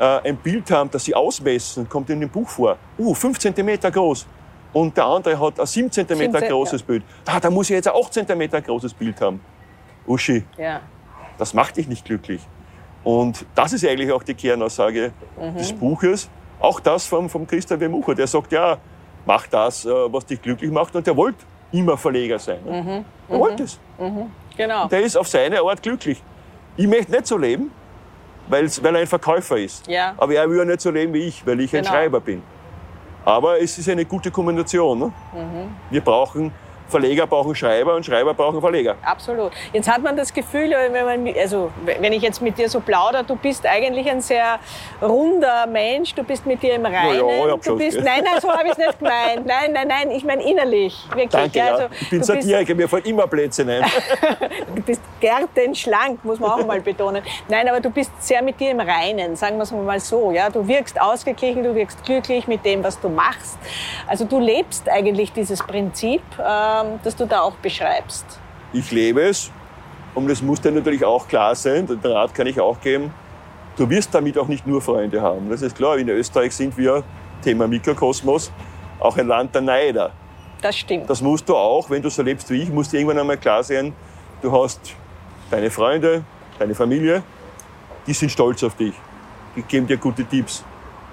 ein Bild haben, das sie ausmessen, kommt in dem Buch vor. Uh, 5 cm groß. Und der andere hat ein 7 cm 17, großes ja. Bild. Ah, da muss ich jetzt ein 8 cm großes Bild haben. Uschi, Ja. das macht dich nicht glücklich. Und das ist eigentlich auch die Kernaussage des Buches. Auch das vom, vom Christian W. Mucher. Der sagt, ja, mach das, äh, was dich glücklich macht. Und der wollte immer Verleger sein. ne? Er wollte es. Genau. Der ist auf seine Art glücklich. Ich möchte nicht so leben, weil's, weil er ein Verkäufer ist. Ja. Aber er will ja nicht so leben wie ich, weil ich ein Genau. Schreiber bin. Aber es ist eine gute Kombination. Ne? Mhm. Wir brauchen, Verleger brauchen Schreiber und Schreiber brauchen Verleger. Absolut. Jetzt hat man das Gefühl, wenn, man, also, wenn ich jetzt mit dir so plaudere, du bist eigentlich ein sehr runder Mensch, du bist mit dir im Reinen. ja, ich du bist, nein, nein, so habe ich es nicht gemeint. Nein, nein, nein, ich meine innerlich. Wirklich. Danke, ja. Also, ich bin du bist- Satiriker, mir fallen immer Plätze ein. Du bist gärtenschlank, muss man auch mal betonen. Nein, aber du bist sehr mit dir im Reinen, sagen wir es mal so. Ja? Du wirkst ausgeglichen, du wirkst glücklich mit dem, was du machst. Also du lebst eigentlich dieses Prinzip, ähm, das du da auch beschreibst. Ich lebe es und es muss dir natürlich auch klar sein, den Rat kann ich auch geben, du wirst damit auch nicht nur Freunde haben. Das ist klar, in Österreich sind wir, Thema Mikrokosmos, auch ein Land der Neider. Das stimmt. Das musst du auch, wenn du so lebst wie ich, musst dir irgendwann einmal klar sein, du hast deine Freunde, deine Familie, die sind stolz auf dich, die geben dir gute Tipps.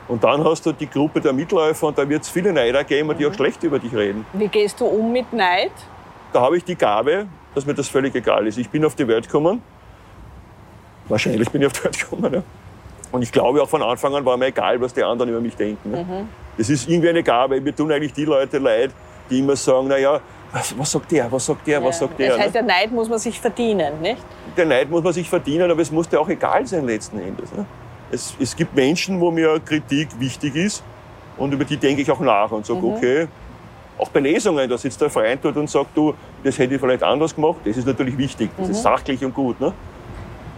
Und dann hast du die Gruppe der Mitläufer und da wird es viele Neider geben, die auch schlecht über dich reden. Wie gehst du um mit Neid? da habe ich die Gabe, dass mir das völlig egal ist. Ich bin auf die Welt gekommen. Wahrscheinlich bin ich auf die Welt gekommen. Ja. Und ich glaube auch von Anfang an war mir egal, was die anderen über mich denken. Ne? Das ist irgendwie eine Gabe. Mir tun eigentlich die Leute leid, die immer sagen, naja, was, was sagt der, was sagt der, was sagt der. Das heißt, ne? der Neid muss man sich verdienen, nicht? Der Neid muss man sich verdienen, aber es muss dir auch egal sein letzten Endes. Ne? Es, es gibt Menschen, wo mir Kritik wichtig ist und über die denke ich auch nach und sage, okay, auch bei Lesungen, da sitzt der Freund dort und sagt, du, das hätte ich vielleicht anders gemacht. Das ist natürlich wichtig, das ist sachlich und gut. Ne?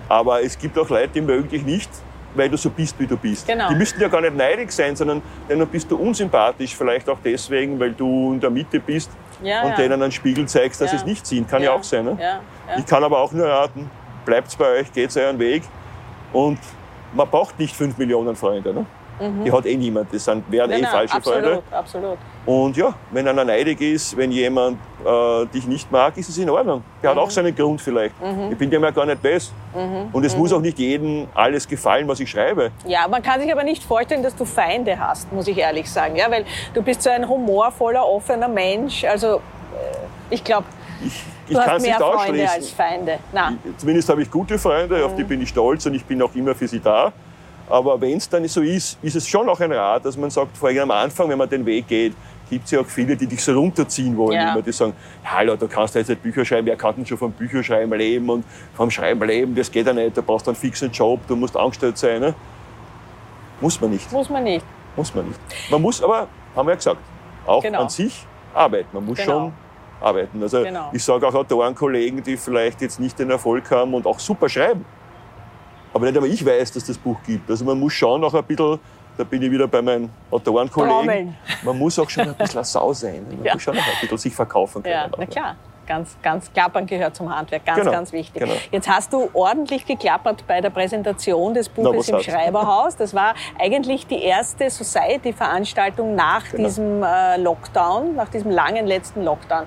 Aber es gibt auch Leute, die mögen dich nicht, weil du so bist, wie du bist. Genau. Die müssten ja gar nicht neidig sein, sondern denen bist du unsympathisch, vielleicht auch deswegen, weil du in der Mitte bist Ja, und ja. denen einen Spiegel zeigst, dass Ja. sie es nicht sehen. Kann ja, auch sein. Ne? Ich kann aber auch nur raten, bleibt bei euch, geht euren Weg. Und man braucht nicht fünf Millionen Freunde. Ne? Die hat eh niemand. Das sind, wären Nein, eh nein, falsche absolut, Freunde. absolut. Und ja, wenn einer neidig ist, wenn jemand äh, dich nicht mag, ist es in Ordnung. Der Mhm. hat auch seinen Grund vielleicht. Ich bin dem ja gar nicht best. Und es muss auch nicht jedem alles gefallen, was ich schreibe. Ja, man kann sich aber nicht vorstellen, dass du Feinde hast, muss ich ehrlich sagen. Ja, weil du bist so ein humorvoller, offener Mensch. Also äh, ich glaube, ich Du kann hast es nicht Freunde ausschließen. als Feinde. Ich- Zumindest habe ich gute Freunde, auf die Mhm. bin ich stolz und ich bin auch immer für sie da. Aber wenn es dann so ist, ist es schon auch ein Rat, dass man sagt, vor allem am Anfang, wenn man den Weg geht, gibt es ja auch viele, die dich so runterziehen wollen. Ja. Immer, die sagen, hallo, du kannst ja jetzt nicht Bücher schreiben, wer kann denn schon vom Bücherschreiben leben und vom Schreiben leben, das geht ja nicht, du brauchst einen fixen Job, du musst angestellt sein. Ne? Muss man nicht, muss man nicht. muss man nicht. Man muss aber, haben wir ja gesagt, auch Genau. an sich arbeiten. Man muss Genau. schon arbeiten. Also Genau. ich sage auch Autorenkollegen, die vielleicht jetzt nicht den Erfolg haben und auch super schreiben. Aber nicht einmal ich weiß, dass das Buch gibt. Also man muss schon auch ein bisschen, da bin ich wieder bei meinen Autorenkollegen, man muss auch schon ein bisschen eine Sau sein. Man Ja. muss schon auch ein bisschen sich verkaufen können. Ja, na klar. Ganz, ganz klappern gehört zum Handwerk, ganz, Genau, ganz wichtig. genau. Jetzt hast du ordentlich geklappert bei der Präsentation des Buches was im? Schreiberhaus. Das war eigentlich die erste Society-Veranstaltung nach Genau. diesem äh, Lockdown, nach diesem langen letzten Lockdown.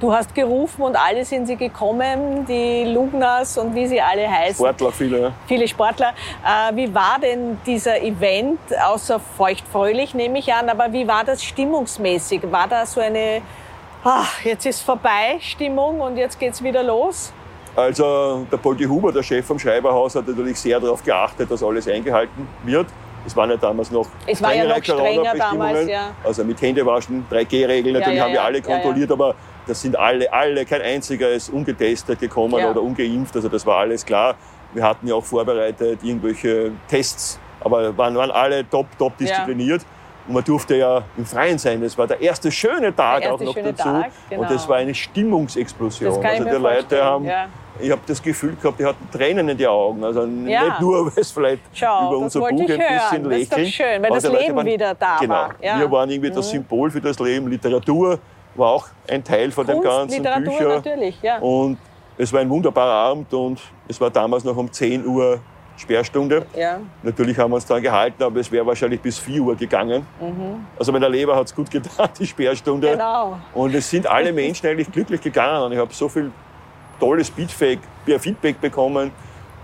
Du hast gerufen und alle sind sie gekommen, die Lugnas und wie sie alle heißen Sportler viele. viele Sportler. Äh, wie war denn dieser Event, außer feuchtfröhlich nehme ich an, aber wie war das stimmungsmäßig? War da so eine, ah, jetzt ist vorbei Stimmung und jetzt geht's wieder los? Also der Poldi Huber, der Chef vom Schreiberhaus, hat natürlich sehr darauf geachtet, dass alles eingehalten wird. Es waren ja damals noch Es war ja noch strenger damals, ja. Also mit Händewaschen, 3G-Regeln, natürlich ja, haben wir ja, alle ja, ja. kontrolliert, aber das sind alle, alle, kein einziger ist ungetestet gekommen Ja. oder ungeimpft, also das war alles klar. Wir hatten ja auch vorbereitet irgendwelche Tests, aber waren, waren alle top, top diszipliniert. Und man durfte ja im Freien sein. Das war der erste schöne Tag Der auch erste noch dazu. Tag, genau. Und das war eine Stimmungsexplosion. Also die Leute haben, ja. ich habe das Gefühl gehabt, die hatten Tränen in die Augen. Also Ja. nicht nur, weil es vielleicht Schau, über unser Buch ein bisschen hören. Das ist doch lächeln. schön, weil das Leben waren, wieder da genau, war. Ja. Mhm. Wir waren irgendwie das Symbol für das Leben. Literatur war auch ein Teil von dem Kunst, ganzen Literatur Bücher. natürlich, ja. Und es war ein wunderbarer Abend und es war damals noch um 10 Uhr Sperrstunde. ja. Natürlich haben wir uns daran gehalten, aber es wäre wahrscheinlich bis 4 Uhr gegangen. Also meiner Leber hat es gut getan, die Sperrstunde. Mhm. Genau. Und es sind alle Menschen eigentlich glücklich gegangen. Und ich habe so viel tolles Feedback, Feedback bekommen.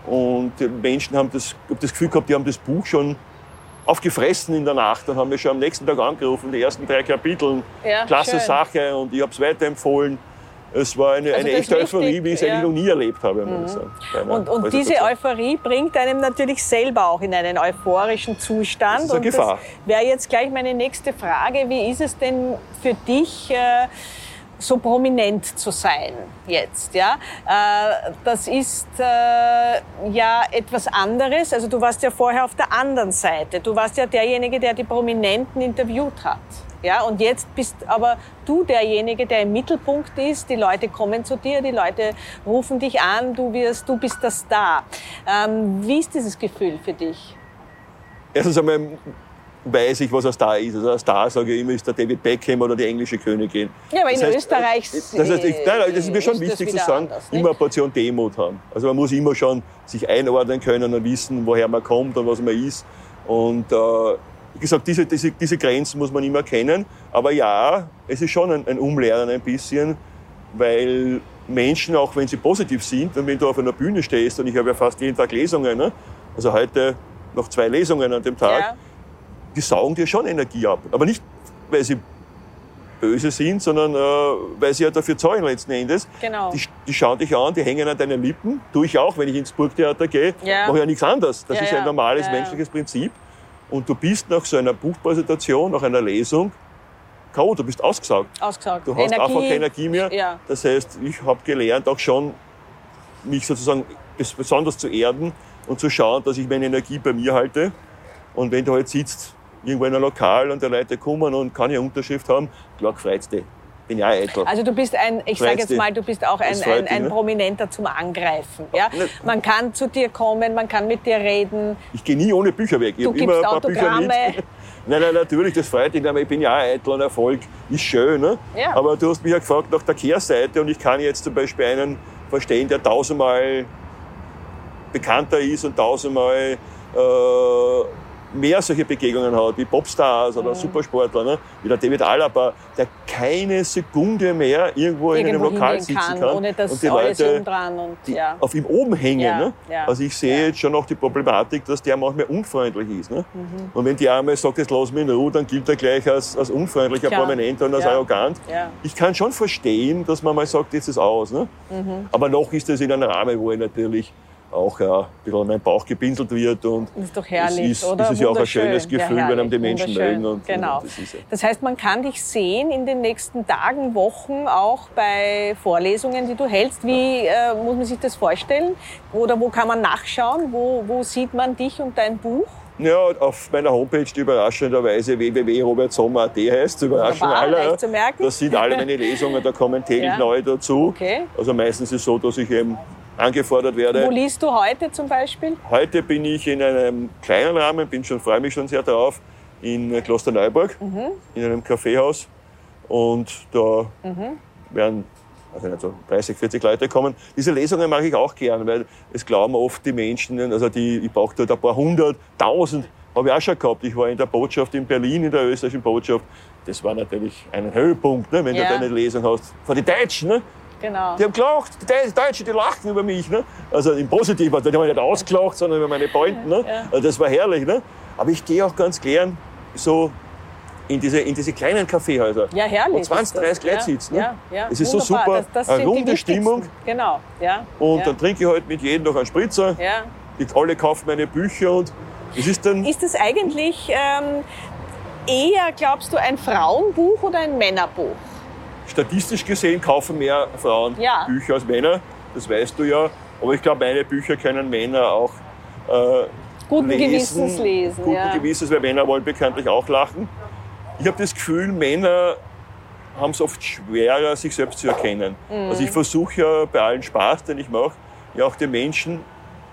Und die Menschen haben das, ich hab das Gefühl gehabt, die haben das Buch schon aufgefressen in der Nacht und haben mich schon am nächsten Tag angerufen, die ersten drei Kapitel. Ja, Klasse schön. Sache und ich habe es weiterempfohlen. Es war eine, Also eine echte Euphorie, wie ich es ja. Mhm. eigentlich noch nie erlebt habe. muss ich sagen, Und, und diese. Euphorie bringt einem natürlich selber auch in einen euphorischen Zustand. Das ist eine und Gefahr. das wäre jetzt gleich meine nächste Frage. Wie ist es denn für dich, äh, so prominent zu sein jetzt? Ja? Äh, das ist äh, ja etwas anderes. Also du warst ja vorher auf der anderen Seite. Du warst ja derjenige, der die Prominenten interviewt hat. Ja, und jetzt bist aber du derjenige, der im Mittelpunkt ist. Die Leute kommen zu dir, die Leute rufen dich an, du, wirst, du bist der Star. Ähm, wie ist dieses Gefühl für dich? Erstens einmal weiß ich, was ein Star ist. Also ein Star, sage ich immer, ist der David Beckham oder die englische Königin. Ja, aber in Das heißt, Österreich Das, heißt, ich, nein, das ist mir schon ist wichtig zu sagen, anders, immer eine Portion Demut haben. Also man muss immer schon sich einordnen können und wissen, woher man kommt und was man ist. Und äh, wie gesagt, diese, diese, diese Grenzen muss man immer kennen. Aber ja, es ist schon ein, ein Umlernen ein bisschen, weil Menschen, auch wenn sie positiv sind und wenn du auf einer Bühne stehst, und ich habe ja fast jeden Tag Lesungen, ne? also heute noch zwei Lesungen an dem Tag, Ja, die saugen dir schon Energie ab. Aber nicht, weil sie böse sind, sondern äh, weil sie ja dafür zahlen letzten Endes. genau. Die, die schauen dich an, die hängen an deinen Lippen. Tue ich auch, wenn ich ins Burgtheater gehe. Ja. Mache ja nichts anderes. Das Ja, ist ja. ein normales menschliches Prinzip. Und du bist nach so einer Buchpräsentation, nach einer Lesung, K.O., du bist ausgesaugt. Ausgesagt. Du hast Energie, einfach keine Energie mehr. Ja. Das heißt, ich habe gelernt, auch schon mich sozusagen bes- besonders zu erden und zu schauen, dass ich meine Energie bei mir halte. Und wenn du halt sitzt, irgendwo in einem Lokal und die Leute kommen und keine Unterschrift haben, klar freut's dich. Bin ja eitel. Also du bist ein, ich sage jetzt mal, du bist auch ein, ein, ein ne? Prominenter zum Angreifen. Ja? Man kann zu dir kommen, man kann mit dir reden. Ich gehe nie ohne Bücher weg. Ich Du immer gibst ein paar Bücher mit. Autogramme. Nein, nein, natürlich, das freut mich. aber Ich bin ja auch eitel und Erfolg ist schön. Ne? Ja. Aber du hast mich ja gefragt nach der Kehrseite und ich kann jetzt zum Beispiel einen verstehen, der tausendmal bekannter ist und tausendmal äh, mehr solche Begegnungen hat, wie Popstars oder Supersportler, ne? wie der David Alaba, der keine Sekunde mehr irgendwo, in einem Irgendwo Lokal sitzen kann, kann. ohne dass und die Leute, und die ja. auf ihm oben hängen. Ja, Ne? ja, Also ich sehe jetzt schon noch die Problematik, dass der manchmal unfreundlich ist. Ne? Mhm. Und wenn die einmal sagt, jetzt lass mich in Ruhe, dann gilt er gleich als, als unfreundlicher, Klar. prominent und als arrogant. Ich kann schon verstehen, dass man mal sagt, jetzt ist aus. Ne? Mhm. Aber noch ist es in einem Rahmen, wo ich natürlich auch ja, ein bisschen an meinen Bauch gebinselt wird. Und Das ist doch herrlich, es ist, oder? Es ist ja auch ein schönes Ja, Gefühl, wenn einem die Menschen mögen. Und, genau. Und das ja. Das heißt, man kann dich sehen in den nächsten Tagen, Wochen, auch bei Vorlesungen, die du hältst. Wie äh, muss man sich das vorstellen? Oder wo kann man nachschauen? Wo, wo sieht man dich und dein Buch? Ja, auf meiner Homepage, die überraschenderweise www.robertsommer.at heißt, zu merken. Das sind alle meine Lesungen, da kommen täglich Ja. neue dazu. Okay. Also meistens ist es so, dass ich eben angefordert werde. Wo liest du heute zum Beispiel? Heute bin ich in einem kleinen Rahmen, bin schon, freue mich schon sehr drauf, in Klosterneuburg, Mhm. in einem Kaffeehaus. Und da Mhm. werden also nicht so 30, 40 Leute kommen. Diese Lesungen mache ich auch gern, weil es glauben oft die Menschen, also die, ich brauche dort ein paar hundert, tausend, habe ich auch schon gehabt. Ich war in der Botschaft in Berlin, in der österreichischen Botschaft. Das war natürlich ein Höhepunkt, ne, wenn Ja. du da eine Lesung hast. Von den Deutschen, ne? Genau. Die haben gelacht, die Deu- Deutschen, die lachen über mich. Ne? Also im Positiven, die haben nicht ausgelacht, sondern über meine Pointen. Ne? Ja. Also das war herrlich. Ne? Aber ich gehe auch ganz gern so in diese, in diese kleinen Kaffeehäuser. Ja, herrlich. Wo 20, ist das. 30 Leute ja, sitzen. Ne? Ja, ja. Es ist so Wunderbar. super, Das, das eine runde. Stimmung. Genau, ja. Und ja. dann trinke ich halt mit jedem noch einen Spritzer. ja. Die alle kaufen meine Bücher und es ist dann Ist es eigentlich ähm, eher, glaubst du, ein Frauenbuch oder ein Männerbuch? Statistisch gesehen kaufen mehr Frauen Ja. Bücher als Männer. Das weißt du ja. Aber ich glaube, meine Bücher können Männer auch äh, Guten lesen, Gewissens lesen. Guten ja. Gewissens, weil Männer wollen bekanntlich auch lachen. Ich habe das Gefühl, Männer haben es oft schwerer, sich selbst zu erkennen. Mhm. Also ich versuche ja bei allen Spaß, den ich mache, ja auch den Menschen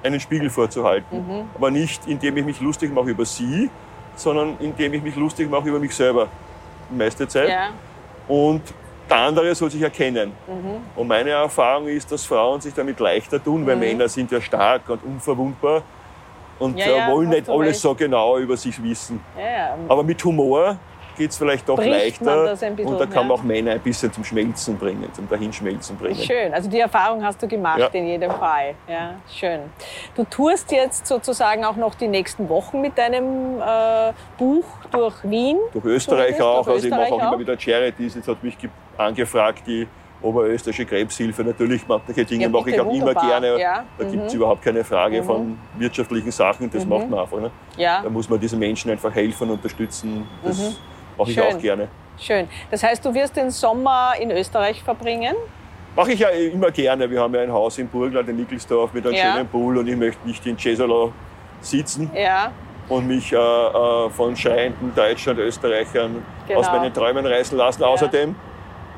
einen Spiegel vorzuhalten. Mhm. Aber nicht, indem ich mich lustig mache über sie, sondern indem ich mich lustig mache über mich selber. Die meiste Zeit. Ja. Und der andere soll sich erkennen. Mhm. Und meine Erfahrung ist, dass Frauen sich damit leichter tun, weil Männer sind ja stark und unverwundbar und Ja, ja, wollen nicht alles recht. so genau über sich wissen. Ja. Aber mit Humor geht es vielleicht doch Bricht leichter bisschen, und da kann man auch Männer ein bisschen zum Schmelzen bringen, zum Dahinschmelzen bringen. Schön, also die Erfahrung hast du gemacht Ja. in jedem Fall. Ja, schön. Du tourst jetzt sozusagen auch noch die nächsten Wochen mit deinem äh, Buch durch Wien. Durch Österreich auch, durch also ich mache Österreich auch immer auch. wieder Charities. Jetzt hat mich ge- angefragt, die Oberösterreichische Krebshilfe. Natürlich manche Dinge Ja, mache ich auch immer wunderbar. gerne. Ja, Da mhm. gibt es überhaupt keine Frage von wirtschaftlichen Sachen. Das macht man einfach. Ne? Ja, Da muss man diesen Menschen einfach helfen, unterstützen. Das mache ich. Schön. auch gerne. schön. Das heißt, du wirst den Sommer in Österreich verbringen? Mache ich ja immer gerne. Wir haben ja ein Haus in Burgland, in Nickelsdorf, mit einem Ja. schönen Pool und ich möchte nicht in Cesolo sitzen Ja, und mich äh, äh, von schreienden Deutschen und Österreichern Genau. aus meinen Träumen reißen lassen. Außerdem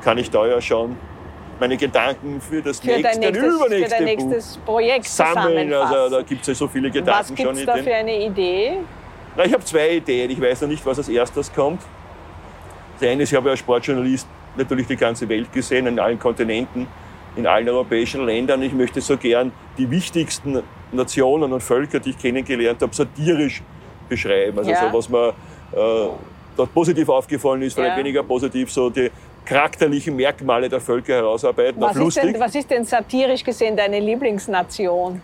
kann ich da ja schon meine Gedanken für das für dein nächste, nächstes, für übernächste dein Buch nächstes Projekt sammeln. Also da gibt es ja so viele Was Gedanken gibt schon es in da dem. für eine Idee? Na, ich habe zwei Ideen. Ich weiß noch nicht, was als erstes kommt. Das eine ist, ich habe ja als Sportjournalist natürlich die ganze Welt gesehen, in allen Kontinenten, in allen europäischen Ländern. Ich möchte so gern die wichtigsten Nationen und Völker, die ich kennengelernt habe, satirisch beschreiben. Also Ja. so, was mir äh, dort positiv aufgefallen ist, vielleicht Ja. weniger positiv, so die charakterlichen Merkmale der Völker herausarbeiten, Was ist, denn, was ist denn satirisch gesehen deine Lieblingsnation?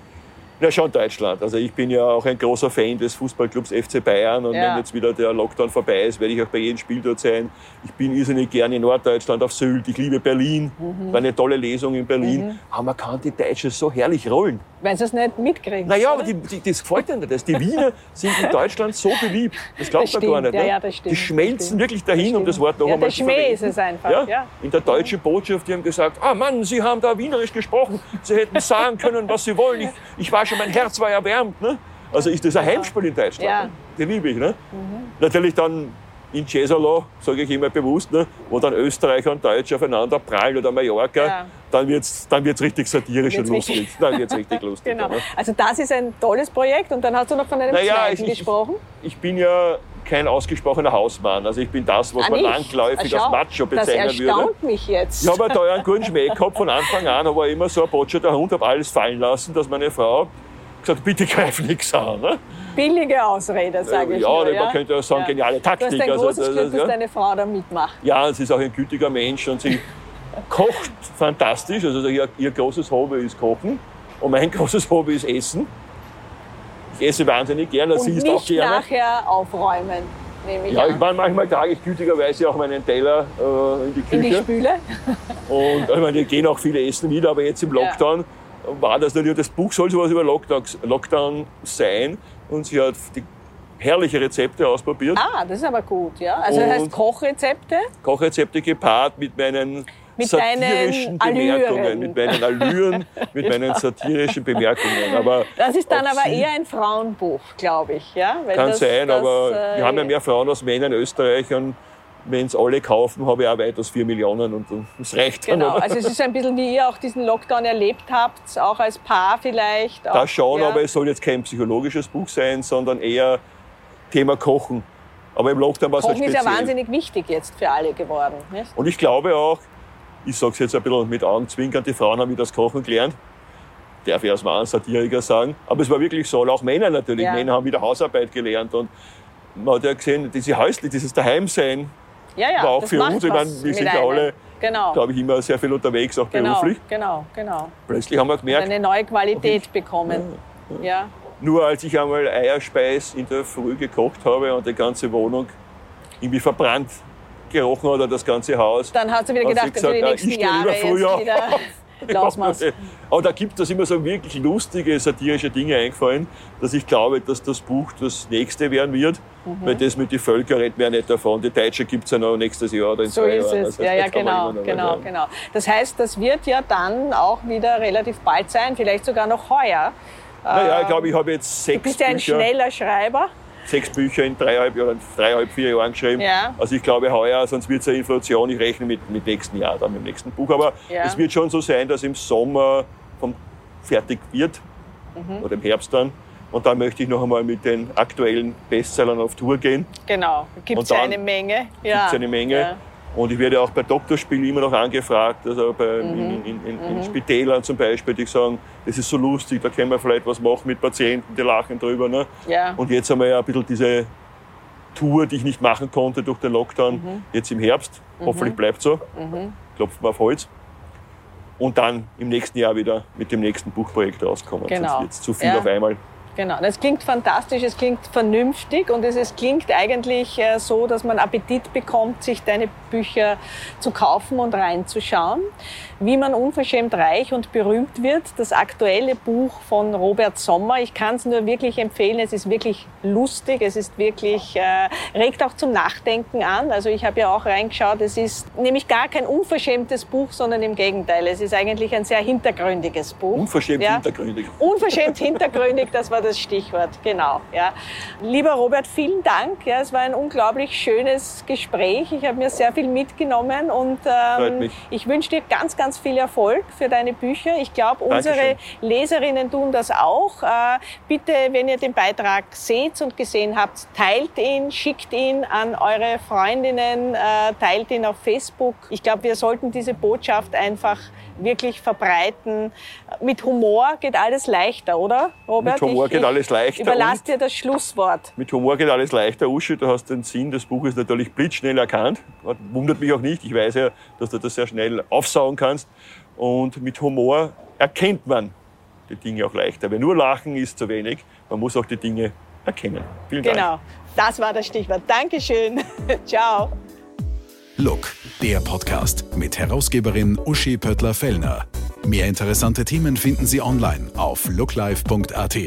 Ja, schon Deutschland. Also ich bin ja auch ein großer Fan des Fußballclubs FC Bayern und Ja. wenn jetzt wieder der Lockdown vorbei ist, werde ich auch bei jedem Spiel dort sein. Ich bin irrsinnig gerne in Norddeutschland auf Sylt. Ich liebe Berlin. Mhm. War eine tolle Lesung in Berlin. Aber man kann die Deutschen so herrlich rollen. Weil sie es nicht mitkriegen. Naja, aber oder? die, die, das gefällt ihnen nicht. Die Wiener sind in Deutschland so beliebt. Das glaubt Das man gar stimmt. nicht. Ja, ne? ja, das stimmt. Die schmelzen wirklich dahin, um das Wort noch Ja, einmal der zu Schmäh ist es einfach, Ja? ja. In der deutschen Botschaft, die haben gesagt, ah Mann, Sie haben da Wienerisch gesprochen. Sie hätten sagen können, was Sie wollen. Ich, ich war schon, mein Herz war erwärmt. Ne? Also ist das ein Heimspiel in Deutschland. Ja. Ne? Die liebe ich. Ne? Natürlich dann in Cesolo, sage ich immer bewusst, ne? wo dann Österreicher und Deutsche aufeinander prallen oder Mallorca, Ja. dann wird es dann wird's richtig satirisch Wird's und lustig. richtig- Dann wird es richtig lustig. Genau. Ne? Also das ist ein tolles Projekt und dann hast du noch von einem Naja, zweiten ich- ich- gesprochen. Ich bin ja kein ausgesprochener Hausmann. Also ich bin das, was Ah, man landläufig Ah, als Macho Das bezeichnen würde. erstaunt mich jetzt. Ich habe da einen guten Schmäh gehabt von Anfang an, aber immer so ein Botscher der Hund, habe alles fallen lassen, dass meine Frau gesagt, bitte greif nichts an. Ne? Billige Ausrede, sage ich. Ja, nur, man könnte auch sagen, geniale Taktik. Du hast ein Also, großes das- Glück, das- dass ja. deine Frau da mitmacht. Ja, sie ist auch ein gütiger Mensch und sie kocht fantastisch. Also ihr, ihr großes Hobby ist Kochen und mein großes Hobby ist Essen. Ich esse wahnsinnig gerne, Und sie isst auch gerne. nachher aufräumen, ich Ja, ich meine, manchmal trage ich gütigerweise auch meinen Teller äh, in die In die Küche. Spüle. und ich meine, wir gehen auch viele essen wieder, aber jetzt im Ja. War das natürlich, das Buch soll sowas über Lockdown, Lockdown sein und sie hat die herrliche Rezepte ausprobiert. Ah, das ist aber gut, ja. Also das heißt Kochrezepte. Kochrezepte gepaart mit meinen Mit satirischen Allüren. Bemerkungen, mit meinen Allüren, mit meinen satirischen Bemerkungen. Aber Das ist dann aber eher ein Frauenbuch, glaube ich. Ja? Weil kann das, sein, das, aber äh, wir haben ja mehr Frauen als Männer in Österreich und wenn es alle kaufen, habe ich auch weitaus vier Millionen und das reicht dann. Genau, oder? also es ist ein bisschen, wie ihr auch diesen Lockdown erlebt habt, auch als Paar vielleicht. Auch, Das schon, ja. aber es soll jetzt kein psychologisches Buch sein, sondern eher Thema Kochen. Aber im Lockdown war es halt Kochen ist ja speziell. wahnsinnig wichtig jetzt für alle geworden. Nicht? Und ich glaube auch, ich sage es jetzt ein bisschen mit Augenzwinkern, die Frauen haben wieder das Kochen gelernt. Darf ich als Mann Satiriker sagen. Aber es war wirklich so, und auch Männer natürlich. Ja. Männer haben wieder Hausarbeit gelernt. Und man hat ja gesehen, diese häuslich, dieses Daheimsein, Ja, ja, war auch das für macht uns. Ich meine, wir sind ja alle, Genau, glaube ich, immer sehr viel unterwegs, auch genau, beruflich. genau, genau. Plötzlich haben wir gemerkt, Eine neue Qualität bekommen. Ja. nur als ich einmal Eierspeis in der Früh gekocht habe und die ganze Wohnung irgendwie verbrannt gerochen hat, oder das ganze Haus, Dann hast du wieder gedacht, gesagt, für die ja, nächsten ich Jahre früher jetzt wieder wir's. Aber da gibt es immer so wirklich lustige, satirische Dinge eingefallen, dass ich glaube, dass das Buch das nächste werden wird. Mhm. Weil das mit den Völkern redet man ja nicht davon. Die Deutsche gibt es ja noch nächstes Jahr oder in So zwei ist Jahren. es. Also Ja, ja, das genau, genau, genau. Das heißt, das wird ja dann auch wieder relativ bald sein, vielleicht sogar noch heuer. Naja, ich glaube, ich habe jetzt Du sechs bist ja ein Bücher, schneller Schreiber. Sechs Bücher in dreieinhalb, oder dreieinhalb, vier Jahren geschrieben. Ja. Also ich glaube heuer, sonst wird es eine Inflation. Ich rechne mit, mit nächsten Jahr, dann mit dem nächsten Buch. Aber Ja. es wird schon so sein, dass im Sommer vom fertig wird Mhm. oder im Herbst dann. Und dann möchte ich noch einmal mit den aktuellen Bestsellern auf Tour gehen. Genau, gibt es eine Menge. Ja. eine Menge. Ja. Und ich werde auch bei Doktorspielen immer noch angefragt, also bei, Mhm. in, in, in, in Spitälern zum Beispiel, die sagen, das ist so lustig, da können wir vielleicht was machen mit Patienten, die lachen drüber. Ne? Ja. Und jetzt haben wir ja ein bisschen diese Tour, die ich nicht machen konnte durch den Lockdown, Mhm. jetzt im Herbst. Hoffentlich bleibt so. Klopfen wir auf Holz. Und dann im nächsten Jahr wieder mit dem nächsten Buchprojekt rauskommen. Genau. Sonst wird zu viel Ja. auf einmal. Genau, das klingt fantastisch, es klingt vernünftig und es, es klingt eigentlich äh, so, dass man Appetit bekommt, sich deine Bücher zu kaufen und reinzuschauen. Wie man unverschämt reich und berühmt wird, das aktuelle Buch von Robert Sommer. Ich kann es nur wirklich empfehlen, es ist wirklich lustig, es ist wirklich, äh, regt auch zum Nachdenken an. Also ich habe ja auch reingeschaut, es ist nämlich gar kein unverschämtes Buch, sondern im Gegenteil, es ist eigentlich ein sehr hintergründiges Buch. Unverschämt Ja. hintergründig. Unverschämt hintergründig, das war das Stichwort, genau. Ja. Lieber Robert, vielen Dank. Ja, es war ein unglaublich schönes Gespräch. Ich habe mir sehr viel mitgenommen und ähm, ich wünsche dir ganz, ganz viel Erfolg für deine Bücher. Ich glaube, unsere Dankeschön. Leserinnen tun das auch. Äh, bitte, wenn ihr den Beitrag seht und gesehen habt, teilt ihn, schickt ihn an eure Freundinnen, äh, teilt ihn auf Facebook. Ich glaube, wir sollten diese Botschaft einfach wirklich verbreiten. Mit Humor geht alles leichter, oder, Robert? Mit Humor ich, geht ich alles leichter Überlass dir das Schlusswort. Mit Humor geht alles leichter, Uschi. Du hast den Sinn des Buches natürlich blitzschnell erkannt. Wundert mich auch nicht. Ich weiß ja, dass du das sehr schnell aufsaugen kannst. Und mit Humor erkennt man die Dinge auch leichter. Weil nur Lachen ist zu wenig. Man muss auch die Dinge erkennen. Vielen Dank. Genau, das war das Stichwort. Dankeschön. Ciao. Look, der Podcast mit Herausgeberin Uschi Pöttler-Fellner. Mehr interessante Themen finden Sie online auf looklife.at.